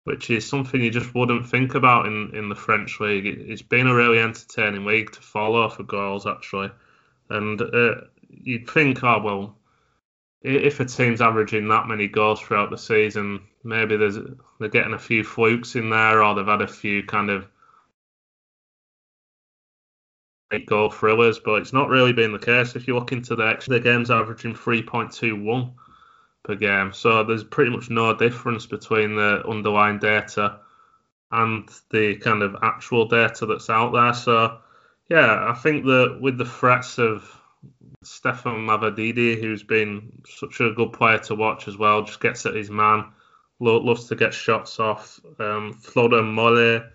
which is something you just wouldn't think about in, in the French league. It, has been a really entertaining league to follow for goals actually, and uh, you'd think, oh well, if a team's averaging that many goals throughout the season, maybe there's they're getting a few flukes in there, or they've had a few kind of goal thrillers, but it's not really been the case. If you look into the the game's averaging 3.21 per game, so there's pretty much no difference between the underlying data and the kind of actual data that's out there. So yeah, I think that with the threats of Stefan Mavididi, who's been such a good player to watch as well, just gets at his man, loves to get shots off. Um, Florent Mollet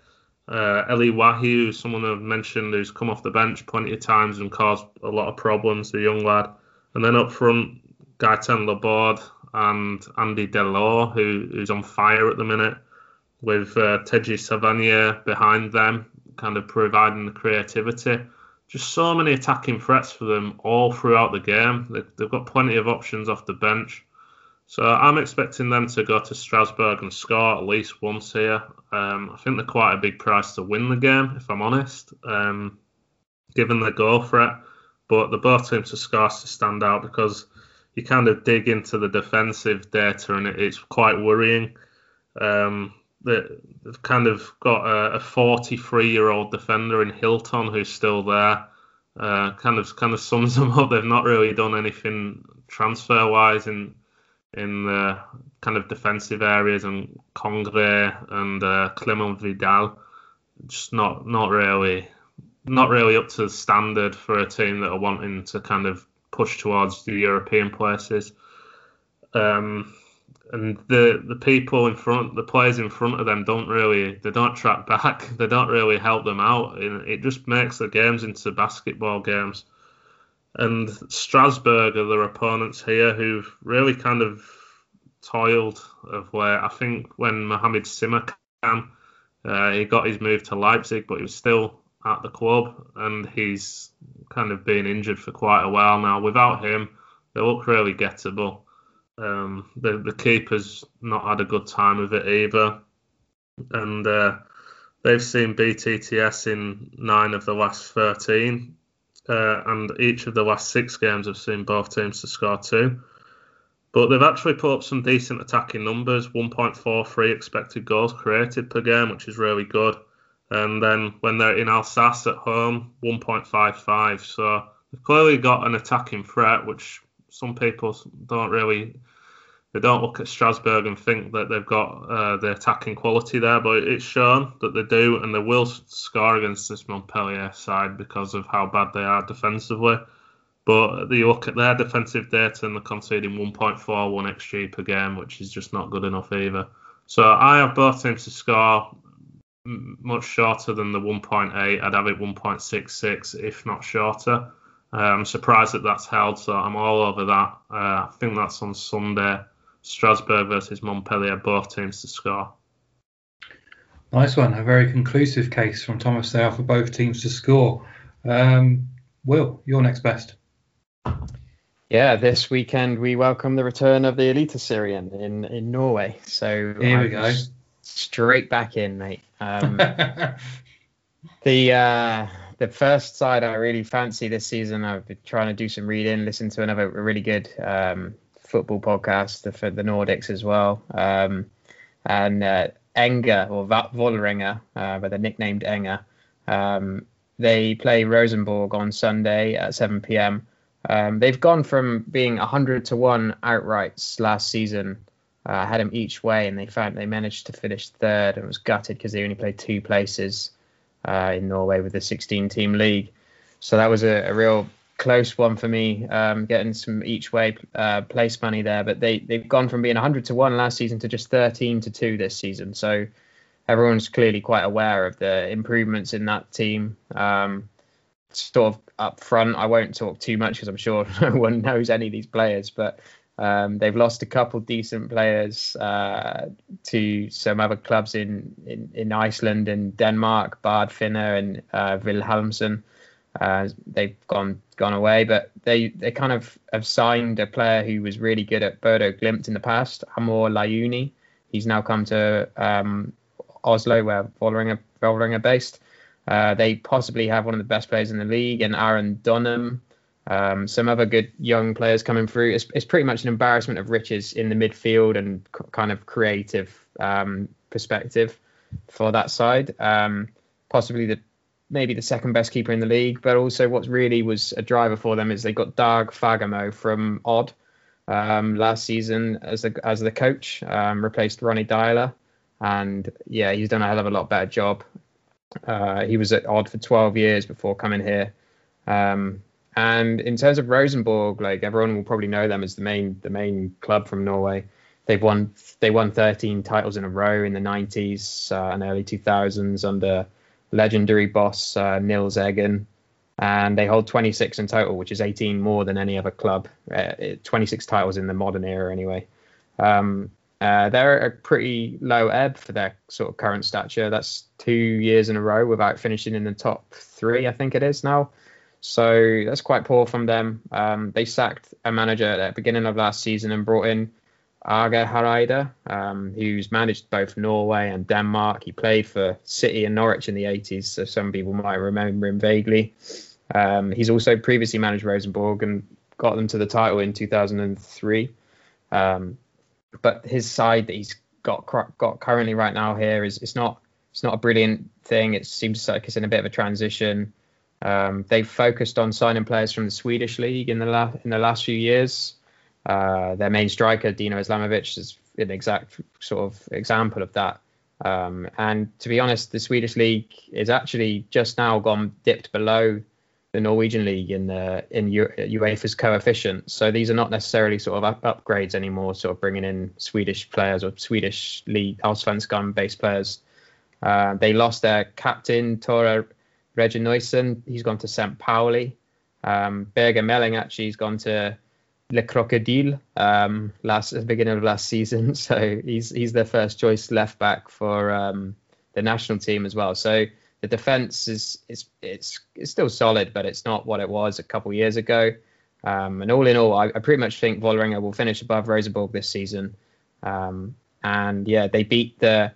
uh, Elye Wahi, someone I've mentioned who's come off the bench plenty of times and caused a lot of problems, the young lad. And then up front, Gaetan Laborde and Andy Delort, who, who's on fire at the minute, with uh, Teji Savanier behind them, kind of providing the creativity. Just so many attacking threats for them all throughout the game. They've, they've got plenty of options off the bench. So I'm expecting them to go to Strasbourg and score at least once here. Um, I think they're quite a big price to win the game, if I'm honest, um, given the goal threat. But the both teams are scarce to stand out because you kind of dig into the defensive data and it's quite worrying. Um, they've kind of got a 43 year old defender in Hilton who's still there. Uh, kind of kind of sums them up. They've not really done anything transfer wise in in the kind of defensive areas and Congre and uh, Clement Vidal just not not really not really up to standard for a team that are wanting to kind of push towards the European places. Um, and the the people in front, the players in front of them, don't really they don't track back. They don't really help them out. It just makes the games into basketball games. And Strasbourg are their opponents here who've really kind of toiled of where I think when Mohamed Simakan uh, he got his move to Leipzig, but he was still at the club, and he's kind of been injured for quite a while now. Without him, they look really gettable. Um, the the keeper's not had a good time of it either, and uh, they've seen BTTS in nine of the last thirteen, uh, and each of the last six games have seen both teams to score two. But they've actually put up some decent attacking numbers 1.43 expected goals created per game, which is really good. And then when they're in Alsace at home, 1.55. So they've clearly got an attacking threat, which some people don't really. They don't look at Strasbourg and think that they've got uh, the attacking quality there, but it's shown that they do, and they will score against this Montpellier side because of how bad they are defensively. But you look at their defensive data and they're conceding 1.41 xG per game, which is just not good enough either. So I have both teams to score much shorter than the 1.8. I'd have it 1.66, if not shorter. Uh, I'm surprised that that's held, so I'm all over that. Uh, I think that's on Sunday. Strasbourg versus Montpellier, both teams to score. Nice one. A very conclusive case from Thomas there for both teams to score. Um, Will, your next best. Yeah, this weekend we welcome the return of the Eliteserien in in Norway. So here we go. Straight back in, mate. Um, the uh, the first side I really fancy this season. I've been trying to do some reading, listen to another really good um, football podcast for the Nordics as well. Um, and uh, Enga or Vålerenga, uh, but they're nicknamed Enga. Um, they play Rosenborg on Sunday at 7 p.m. Um, they've gone from being 100 to 1 outrights last season, uh, had them each way, and they found they managed to finish third and was gutted because they only played two places uh, in Norway with the 16 team league. So that was a, a real close one for me, um, getting some each way uh, place money there. But they, they've gone from being 100 to 1 last season to just 13 to 2 this season. So everyone's clearly quite aware of the improvements in that team. Um, sort of up front. I won't talk too much because I'm sure no one knows any of these players, but um, they've lost a couple decent players uh, to some other clubs in, in, in Iceland and Denmark, Bård Finne and uh. Uh, they've gone gone away, but they they kind of have signed a player who was really good at Bodo Glimt in the past, Amor Layouni. He's now come to um, Oslo, where Vålerenga are based. Uh, they possibly have one of the best players in the league, and Aron Dønnum. Um, some other good young players coming through. It's, it's, pretty much an embarrassment of riches in the midfield and c- kind of creative um, perspective for that side. Um, possibly the maybe the second best keeper in the league, but also what really was a driver for them is they got Dag Fagermo from Odd um, last season as the as the coach, um, replaced Ronny Deila, and yeah, he's done a hell of a lot better job. Uh, he was at Odd for 12 years before coming here. Um, and in terms of Rosenborg, like everyone will probably know them as the main the main club from Norway. They've won they won 13 titles in a row in the 90s uh, and early 2000s under legendary boss uh, Nils Eggen, and they hold 26 in total, which is 18 more than any other club. Uh, 26 titles in the modern era, anyway. Um, uh, they're at a pretty low ebb for their sort of current stature. That's two years in a row without finishing in the top three, I think it is now. So that's quite poor from them. Um, they sacked a manager at the beginning of last season and brought in Åge Hareide, um, who's managed both Norway and Denmark. He played for City and Norwich in the 80s, so some people might remember him vaguely. Um, he's also previously managed Rosenborg and got them to the title in 2003. Um, but his side that he's got got currently right now here is it's not it's not a brilliant thing. It seems like it's in a bit of a transition. Um, they've focused on signing players from the Swedish league in the last in the last few years. Uh, their main striker Dino Islamovic is an exact sort of example of that. Um, and to be honest, the Swedish league is actually just now gone dipped below the Norwegian league in the in UEFA's coefficient. So these are not necessarily sort of up- upgrades anymore. Sort of bringing in Swedish players or Swedish league Allsvenskan based players. Uh, they lost their captain Tore Reginiussen. He's gone to St. Pauli. Um, Birger Meling actually has gone to Le Crocodile um, last at the beginning of last season. So he's he's their first choice left back for um, the national team as well. So the defense is is it's it's still solid, but it's not what it was a couple years ago. Um, and all in all, I, I, pretty much think Vålerenga will finish above Rosenborg this season. Um, and yeah, they beat the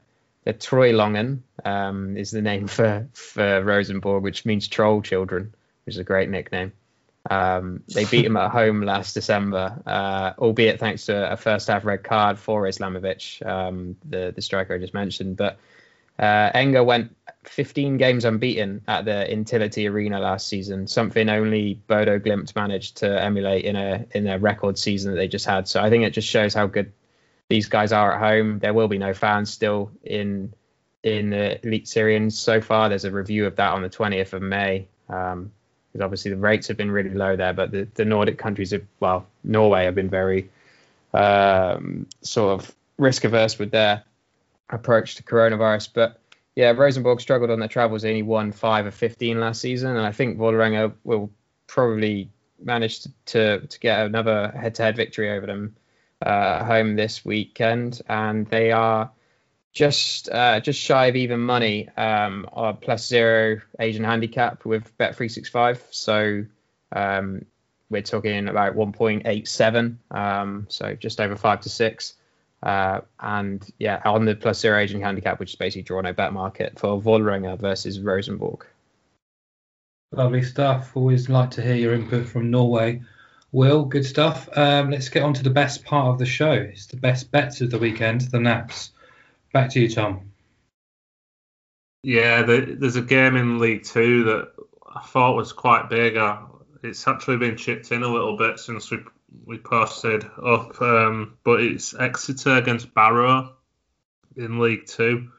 the Troillongan um, is the name for for Rosenborg, which means troll children, which is a great nickname. Um, they beat him at home last December, uh, albeit thanks to a first half red card for Islamovic, um, the the striker I just mentioned. But uh, Enga went 15 games unbeaten at the Intility Arena last season, something only Bodo Glimt managed to emulate in a in a record season that they just had. So I think it just shows how good these guys are at home. There will be no fans still in in the Eliteserien so far. There's a review of that on the 20th of May. Um, because obviously the rates have been really low there, but the, the Nordic countries have, well, Norway have been very um, sort of risk averse with their approach to coronavirus. But yeah, Rosenborg struggled on their travels. They only won five of 15 last season, and I think Vålerenga will probably manage to, to, to get another head-to-head victory over them uh, home this weekend, and they are just uh, just shy of even money um, plus zero Asian handicap with Bet365. So um, we're talking about 1.87, um, so just over five to six. Uh, and yeah, on the plus zero Asian handicap, which is basically draw no bet market for Vålerenga versus Rosenborg. Lovely stuff. Always like to hear your input from Norway. Will, good stuff. Um, let's get on to the best part of the show. It's the best bets of the weekend, the naps. Back to you, Tom. Yeah, there's a game in League Two that I thought was quite big. It's actually been chipped in a little bit since we we posted up, um, but it's Exeter against Barrow in League Two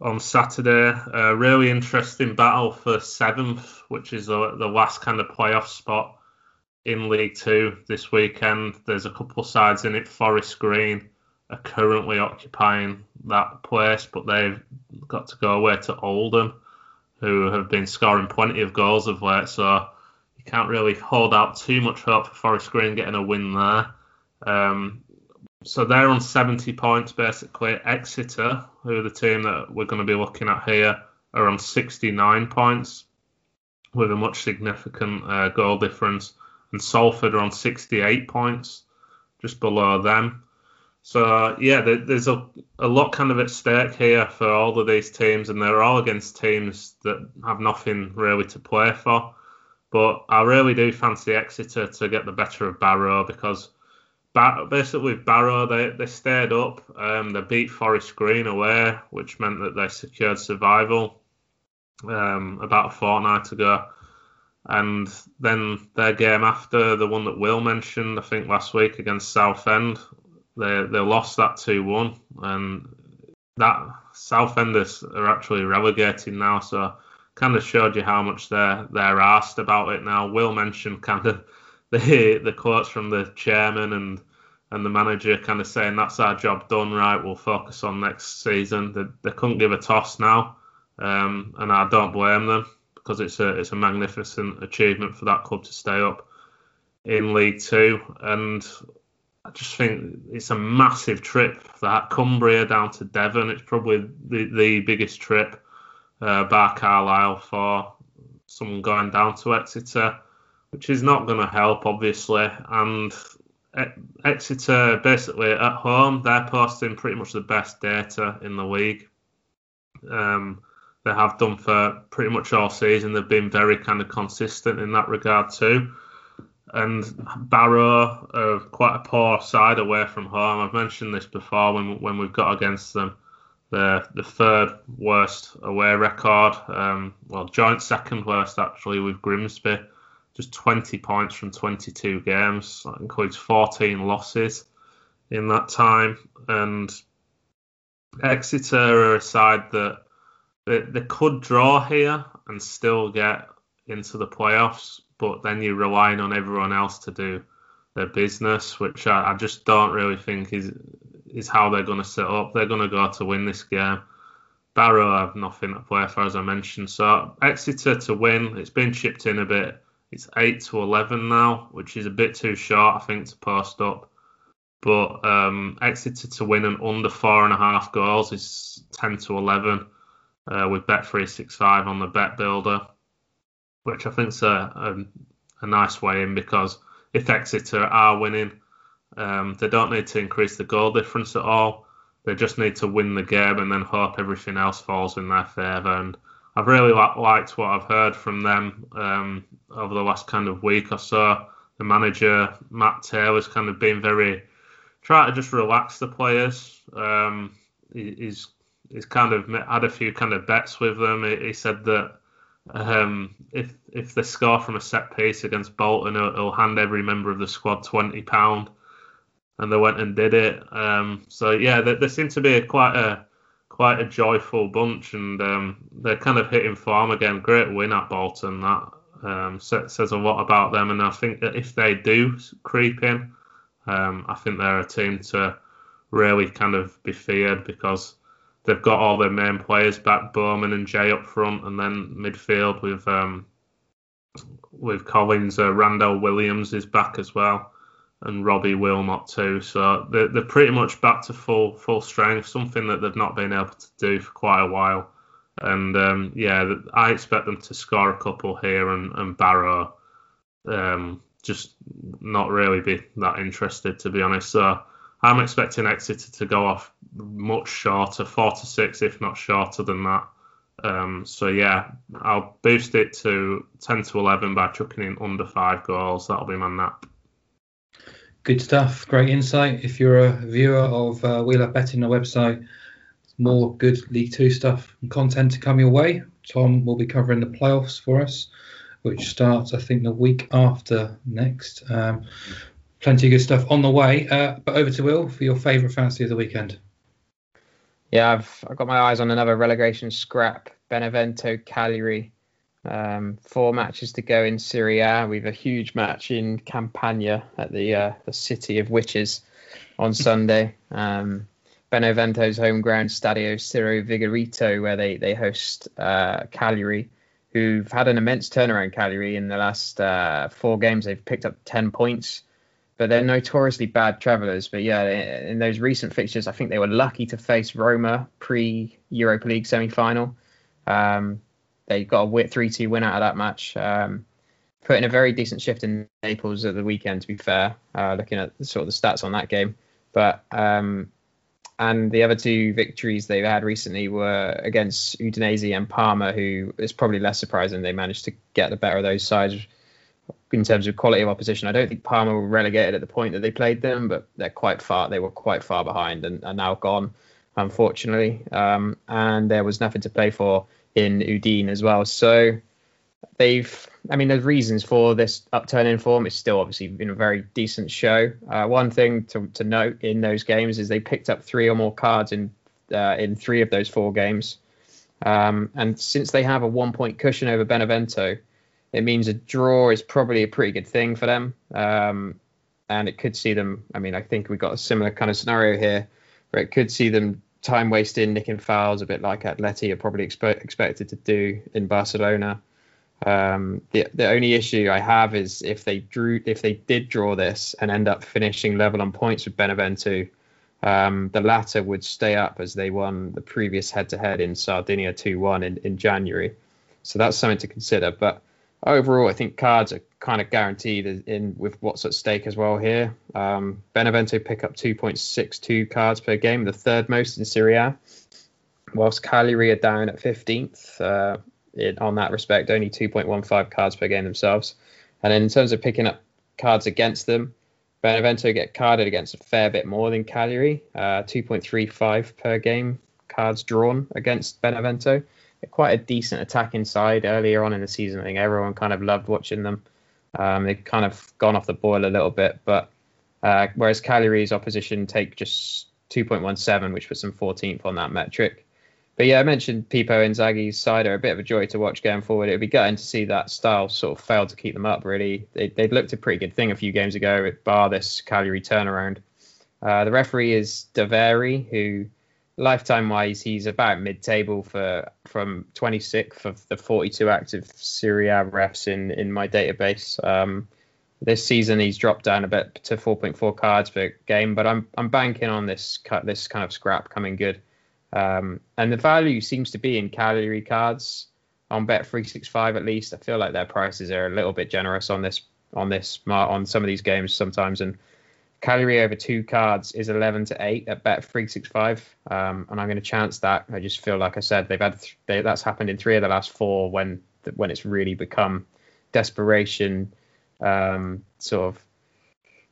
on Saturday. A really interesting battle for seventh, which is the, the last kind of playoff spot in League Two this weekend. There's a couple of sides in it. Forest Green are currently occupying that place, but they've got to go away to Oldham, who have been scoring plenty of goals of late. So you can't really hold out too much hope for Forest Green getting a win there. Um, so they're on 70 points basically. Exeter, who are the team that we're going to be looking at here, are on 69 points with a much significant uh, goal difference. And Salford are on 68 points, just below them. So yeah, there's a, a lot kind of at stake here for all of these teams, and they're all against teams that have nothing really to play for. But I really do fancy Exeter to get the better of Barrow because basically with Barrow they, they stayed up. Um, they beat Forest Green away, which meant that they secured survival um, about a fortnight ago. And then their game after, the one that Will mentioned, I think last week against Southend, they they lost that two one, and that Southenders are actually relegated now. So kind of showed you how much they're they're asked about it now. Will mentioned kind of the the quotes from the chairman and and the manager kind of saying that's our job done right. We'll focus on next season. They, they couldn't give a toss now, um, and I don't blame them because it's a it's a magnificent achievement for that club to stay up in League Two. And I just think it's a massive trip that Cumbria down to Devon. It's probably the, the biggest trip uh, by Carlisle for someone going down to Exeter, which is not going to help, obviously. And Exeter, basically at home, they're posting pretty much the best data in the league. Um, they have done for pretty much all season. They've been very kind of consistent in that regard too and Barrow are quite a poor side away from home. I've mentioned this before when when we've got against them. They're the third worst away record, um, well, joint second worst actually with Grimsby, just 20 points from 22 games. That includes 14 losses in that time. And Exeter are a side that they, they could draw here and still get into the playoffs, but then you're relying on everyone else to do their business, which I, I just don't really think is is how they're going to set up. They're going to go to win this game. Barrow have nothing to play for, as I mentioned. So Exeter to win. It's been chipped in a bit. It's eight to eleven now, which is a bit too short, I think, to post up. But um, Exeter to win and under four and a half goals is ten to eleven. Uh, with Bet365 on the Bet Builder, which I think is a, a, a nice way in because if Exeter are winning, um, they don't need to increase the goal difference at all. They just need to win the game and then hope everything else falls in their favour. And I've really li- liked what I've heard from them um, over the last kind of week or so. The manager Matt Taylor's kind of been very try to just relax the players. Um, he, he's he's kind of had a few kind of bets with them. He, he said that um, if if they score from a set piece against Bolton, he'll, he'll hand every member of the squad twenty pound, and they went and did it. Um, so yeah, they, they seem to be a, quite a quite a joyful bunch, and um, they're kind of hitting form again. Great win at Bolton. That um, says a lot about them, and I think that if they do creep in, um, I think they're a team to really kind of be feared because they've got all their main players back, Bowman and Jay up front, and then midfield with um, with Collins, uh, Randell Williams is back as well and Robbie Wilmot too. So they're, they're pretty much back to full full strength, something that they've not been able to do for quite a while. And um, yeah, I expect them to score a couple here and, and Barrow um, just not really be that interested, to be honest. So I'm expecting Exeter to go off much shorter, four to six, if not shorter than that. Um, so yeah, I'll boost it to 10 to 11 by chucking in under five goals. That'll be my nap. Good stuff. Great insight. If you're a viewer of uh, We Love Betting, the website, more good League Two stuff and content to come your way. Tom will be covering the playoffs for us, which starts, I think, the week after next. Um, plenty of good stuff on the way. Uh, but over to Will for your favourite fantasy of the weekend. Yeah, I've, I've got my eyes on another relegation scrap. Benevento Cagliari. Um, four matches to go in Serie A. We've a huge match in Campania at the uh, the City of Witches on Sunday. Um, Benevento's home ground, Stadio Ciro Vigorito, where they they host uh, Cagliari, who've had an immense turnaround. Cagliari in the last uh, four games, they've picked up ten points, but they're notoriously bad travellers. But yeah, in those recent fixtures, I think they were lucky to face Roma pre Europa League semi final. Um, they got a 3 2 win out of that match. Um, putting a very decent shift in Naples at the weekend, to be fair, uh, looking at the, sort of the stats on that game. But um, and the other two victories they've had recently were against Udinese and Parma, who is probably less surprising. They managed to get the better of those sides in terms of quality of opposition. I don't think Parma were relegated at the point that they played them, but they're quite far. They were quite far behind and are now gone, unfortunately. Um, and there was nothing to play for in Udine as well. So they've, I mean, there's reasons for this upturn in form. It's still obviously been a very decent show. Uh, one thing to, to note in those games is they picked up three or more cards in uh, in three of those four games. Um, and since they have a one point cushion over Benevento, it means a draw is probably a pretty good thing for them. Um, and it could see them, I mean, I think we've got a similar kind of scenario here where it could see them time wasting, nicking fouls, a bit like Atleti are probably expe- expected to do in Barcelona. Um, the the only issue I have is if they drew if they did draw this and end up finishing level on points with Benevento, um, the latter would stay up as they won the previous head to head in Sardinia 2 1 in, in January. So that's something to consider. But overall, I think cards are kind of guaranteed in with what's at stake as well here. Um, Benevento pick up 2.62 cards per game, the third most in Serie A, whilst Cagliari are down at 15th uh, in, on that respect, only 2.15 cards per game themselves. And in terms of picking up cards against them, Benevento get carded against a fair bit more than Cagliari, uh, 2.35 per game cards drawn against Benevento quite a decent attacking side earlier on in the season. I think everyone kind of loved watching them. Um, they've kind of gone off the boil a little bit, but uh, whereas Cagliari's opposition take just 2.17, which puts them 14th on that metric. But yeah, I mentioned Pippo Inzaghi's side are a bit of a joy to watch going forward. It would be gutting to see that style sort of fail to keep them up. Really, they, would looked a pretty good thing a few games ago, bar this Cagliari turnaround. Uh, the referee is Doveri, who lifetime wise, he's about mid table for from 26th of the 42 active Serie A refs in in my database. Um, this season he's dropped down a bit to 4.4 cards per game, but I'm I'm banking on this cut this kind of scrap coming good. Um, and the value seems to be in Cagliari cards on Bet365 at least. I feel like their prices are a little bit generous on this on this on some of these games sometimes. And Cagliari over two cards is 11 to 8 at Bet365, um, and I'm going to chance that. I just feel like I said they've had th- they, that's happened in three of the last four when when it's really become desperation um, sort of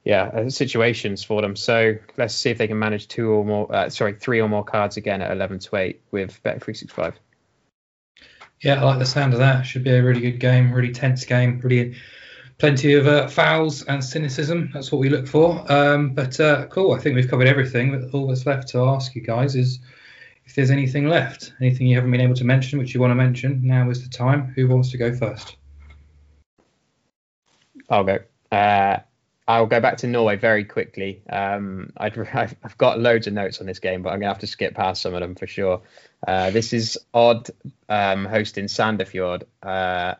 yeah uh, situations for them. So let's see if they can manage two or more, uh, sorry, three or more cards again at 11 to 8 with Bet365. Yeah, I like the sound of that. Should be a really good game, really tense game, really plenty of uh, fouls and cynicism. That's what we look for. Um, but uh, cool, I think we've covered everything. All that's left to ask you guys is if there's anything left, anything you haven't been able to mention, which you want to mention. Now is the time. Who wants to go first? I'll go. Uh, I'll go back to Norway very quickly. Um, i have got loads of notes on this game, but I'm going to have to skip past some of them for sure. Uh, this is Odd um, hosting Sandefjord, uh,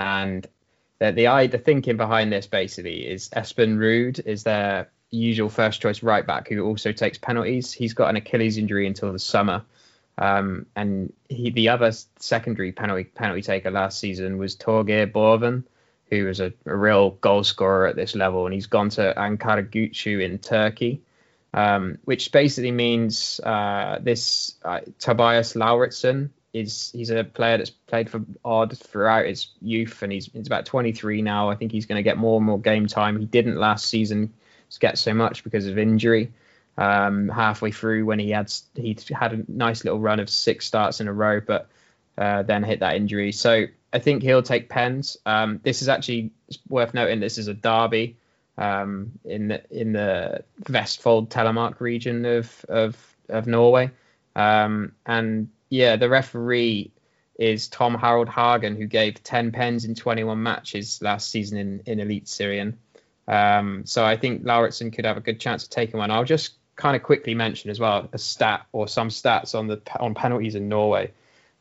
and the, the the thinking behind this basically is Espen Ruud is their usual first choice right back who also takes penalties. He's got an Achilles injury until the summer. Um, and he, the other secondary penalty penalty taker last season was Torgeir Borven, who was a, a, real goal scorer at this level, and he's gone to Ankara Gucu in Turkey um, which basically means uh, this uh, Tobias Lauritsen is he's a player that's played for Odd throughout his youth, and he's, he's about 23 now. I think he's going to get more and more game time. He didn't last season get so much because of injury. Um, halfway through, when he had he had a nice little run of six starts in a row, but uh, then hit that injury. So I think he'll take pens. Um, this is actually worth noting. This is a derby um, in the in the Vestfold Telemark region of of, of Norway. Um, and yeah, the referee is Tom Harald Hagen, who gave 10 pens in 21 matches last season in, in Eliteserien. Um, so I think Lauritsen could have a good chance of taking one. I'll just kind of quickly mention as well a stat or some stats on the on penalties in Norway.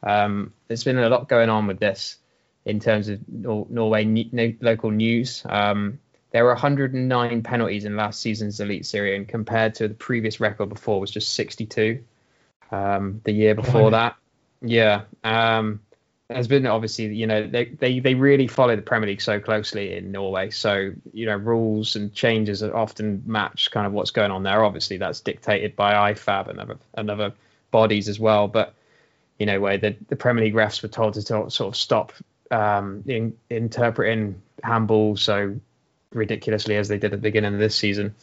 Um, there's been a lot going on with this in terms of Norway local news. Um, there were 109 penalties in last season's Eliteserien compared to the previous record before was just 62. Um, the year before that, yeah. Um, there's been obviously, you know, they, they they really follow the Premier League so closely in Norway. So you know, rules and changes are often match kind of what's going on there. Obviously, that's dictated by IFAB and other and other bodies as well. But you know, where the, the Premier League refs were told to sort of stop um, in, interpreting handball, so ridiculously as they did at the beginning of this season.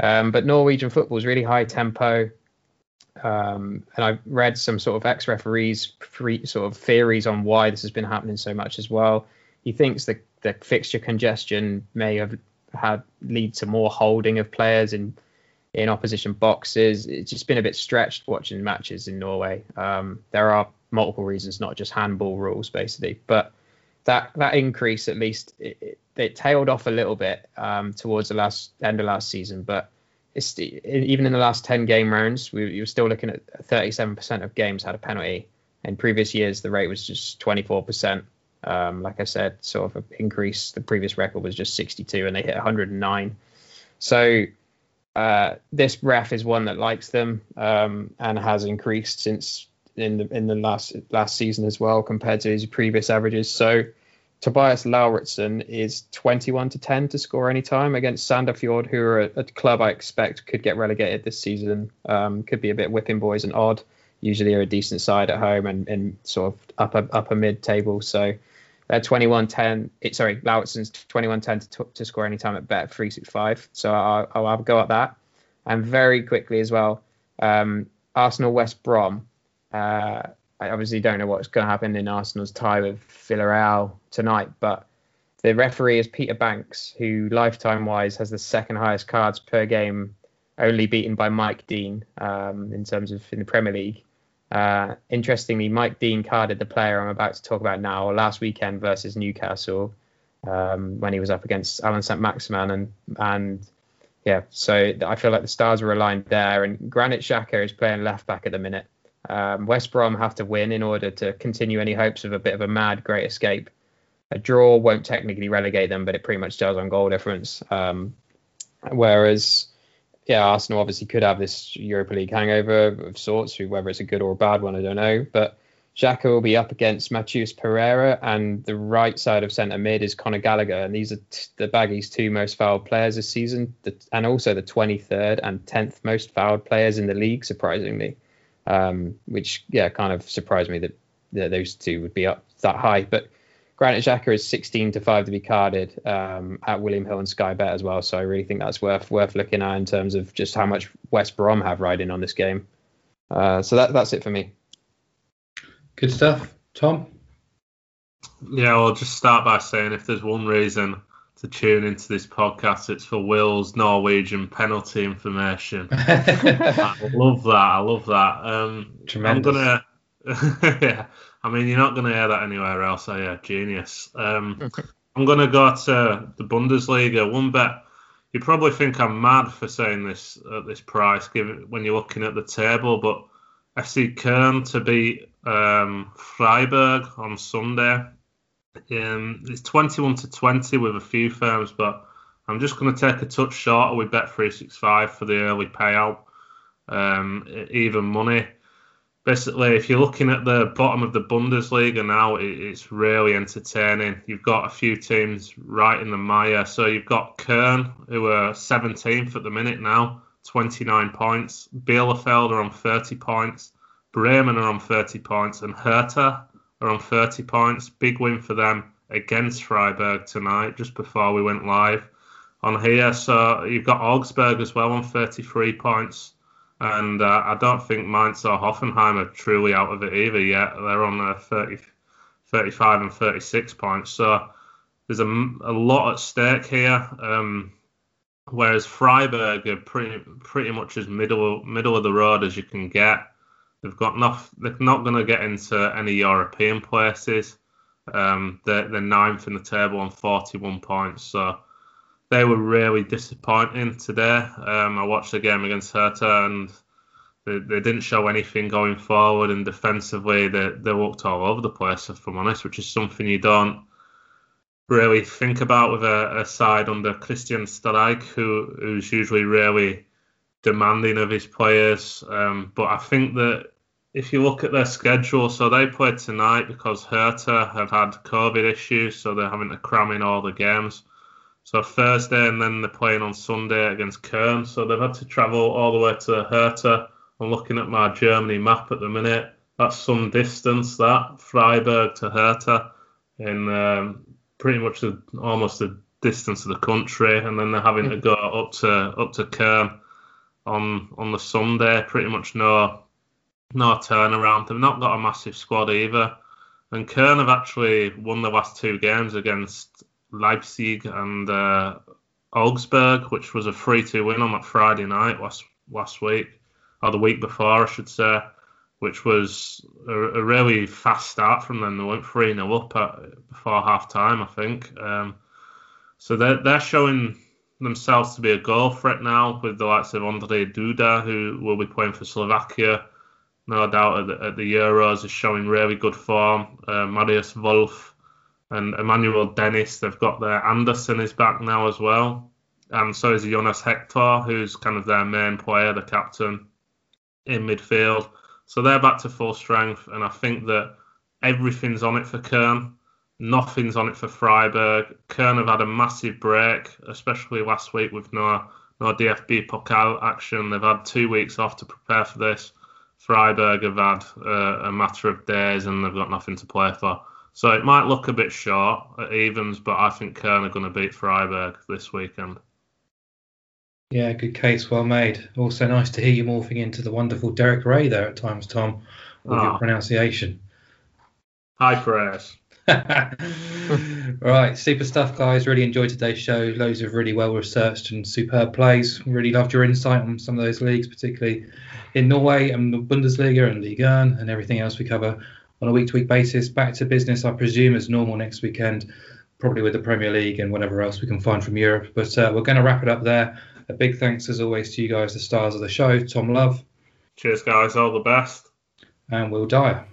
Um, but Norwegian football is really high tempo. Um, and I've read some sort of ex referees sort of theories on why this has been happening so much as well. He thinks that the fixture congestion may have had lead to more holding of players in in opposition boxes. It's just been a bit stretched watching matches in Norway. Um, there are multiple reasons, not just handball rules, basically. But that that increase, at least, it, it, it tailed off a little bit um, towards the last end of last season, but it's even in the last 10 game rounds, we, you were still looking at 37% of games had a penalty. In previous years, the rate was just 24%. Um, like I said, sort of an increase. The previous record was just 62, and they hit 109. So uh, this ref is one that likes them um, and has increased since in the in the last last season as well compared to his previous averages. So Tobias Lauritsen is 21 to 10 to score any time against Sandefjord, who are a, a, club I expect could get relegated this season. Um, could be a bit whipping boys and odd. Usually are a decent side at home and, and sort of upper upper mid table. So they're 21 10. sorry, Lauritsen's 21 10 to, to score any time at bet 365. So I'll, I'll, I'll go at that. And very quickly as well, um, Arsenal West Brom. Uh, I obviously don't know what's going to happen in Arsenal's tie with Villarreal tonight, but the referee is Peter Bankes, who lifetime wise has the second highest cards per game, only beaten by Mike Dean um, in terms of in the Premier League. Uh, interestingly, Mike Dean carded the player I'm about to talk about now last weekend versus Newcastle um, when he was up against Allan Saint-Maximin and and yeah, so I feel like the stars were aligned there. And Granit Xhaka is playing left back at the minute. Um, West Brom have to win in order to continue any hopes of a bit of a mad great escape. A draw won't technically relegate them, but it pretty much does on goal difference. Um, whereas yeah, Arsenal obviously could have this Europa League hangover of sorts. Whether it's a good or a bad one, I don't know. But Xhaka will be up against Matheus Pereira, and the right side of centre mid is Conor Gallagher, and these are t- the Baggies' two most fouled players this season, the, and also the 23rd and 10th most fouled players in the league, surprisingly. Um, which yeah, kind of surprised me that, that those two would be up that high. But Granit Xhaka is 16 to 5 to be carded um, at William Hill and Sky Bet as well. So I really think that's worth worth looking at in terms of just how much West Brom have riding on this game. Uh, so that, that's it for me. Good stuff. Tom? Yeah, I'll just start by saying if there's one reason to tune into this podcast, it's for Will's Norwegian penalty information. I love that. I love that. Um, Tremendous. I'm gonna, yeah. I mean, you're not going to hear that anywhere else, are you? Genius. Um, I'm going to go to the Bundesliga. One bet. You probably think I'm mad for saying this at this price, given when you're looking at the table, but FC Köln to beat um, Freiburg on Sunday. Um, it's 21 to 20 with a few firms, but I'm just going to take a touch shorter with Bet365 for the early payout. Um, even money basically, if you're looking at the bottom of the Bundesliga now, it's really entertaining. You've got a few teams right in the mire. So you've got Köln, who are 17th at the minute now, 29 points. Bielefeld are on 30 points. Bremen are on 30 points. And Hertha are on 30 points. Big win for them against Freiburg tonight, just before we went live on here. So you've got Augsburg as well on 33 points. And uh, I don't think Mainz or Hoffenheim are truly out of it either yet. They're on uh, 30, 35 and 36 points. So there's a, a lot at stake here. Um, whereas Freiburg are pretty pretty much as middle middle of the road as you can get. They've got enough. They're not going to get into any European places. Um, they're, they're ninth in the table on 41 points. So they were really disappointing today. Um, I watched the game against Hertha and they, they, didn't show anything going forward and defensively they, they walked all over the place, if I'm honest, which is something you don't really think about with a, a side under Christian Streich, who, who's usually really demanding of his players. Um, but I think that if you look at their schedule, so they played tonight because Hertha have had COVID issues, so they're having to cram in all the games. So Thursday, and then they're playing on Sunday against Köln. So they've had to travel all the way to Hertha. I'm looking at my Germany map at the minute. That's some distance, that Freiburg to Hertha, in um, pretty much the, almost the distance of the country. And then they're having to go up to up to Köln on on the Sunday. Pretty much no no turnaround. They've not got a massive squad either. And Köln have actually won the last two games against Leipzig and uh, Augsburg, which was a 3 2 win on that Friday night last, last week, or the week before, I should say, which was a, a really fast start from them. They went 3 0 up at, before half time, I think. Um, so they're, they're showing themselves to be a goal threat now with the likes of Ondrej Duda, who will be playing for Slovakia. No doubt at the, at the Euros is showing really good form. Uh, Marius Wolf and Emmanuel Dennis. They've got their Andersson is back now as well, and so is Jonas Hector, who's kind of their main player, the captain in midfield. So they're back to full strength, and I think that everything's on it for Köln. Nothing's on it for Freiburg. Köln have had a massive break, especially last week with no no DFB Pokal action. They've had two weeks off to prepare for this. Freiburg have had uh, a matter of days, and they've got nothing to play for. So it might look a bit short at evens, but I think Köln are going to beat Freiburg this weekend. Yeah, good case, well made. Also nice to hear you morphing into the wonderful Derek Rae there at times, Tom, with oh. your ah. pronunciation. High prayers. right, super stuff, guys. Really enjoyed today's show. Loads of really well researched and superb plays. Really loved your insight on some of those leagues, particularly in Norway and the Bundesliga and Ligue 1 and everything else we cover on a week to week basis. Back to business, I presume, as normal next weekend, probably with the Premier League and whatever else we can find from Europe. But uh, we're going to wrap it up there. A big thanks, as always, to you guys, the stars of the show. Tom Love. Cheers, guys. All the best. And Will Dyer.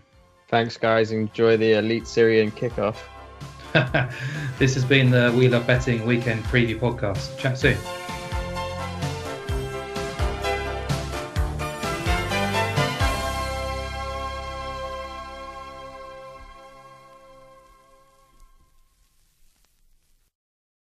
Thanks, guys. Enjoy the Eliteserien kickoff. this has been the We Love Betting Weekend Preview Podcast. Chat soon.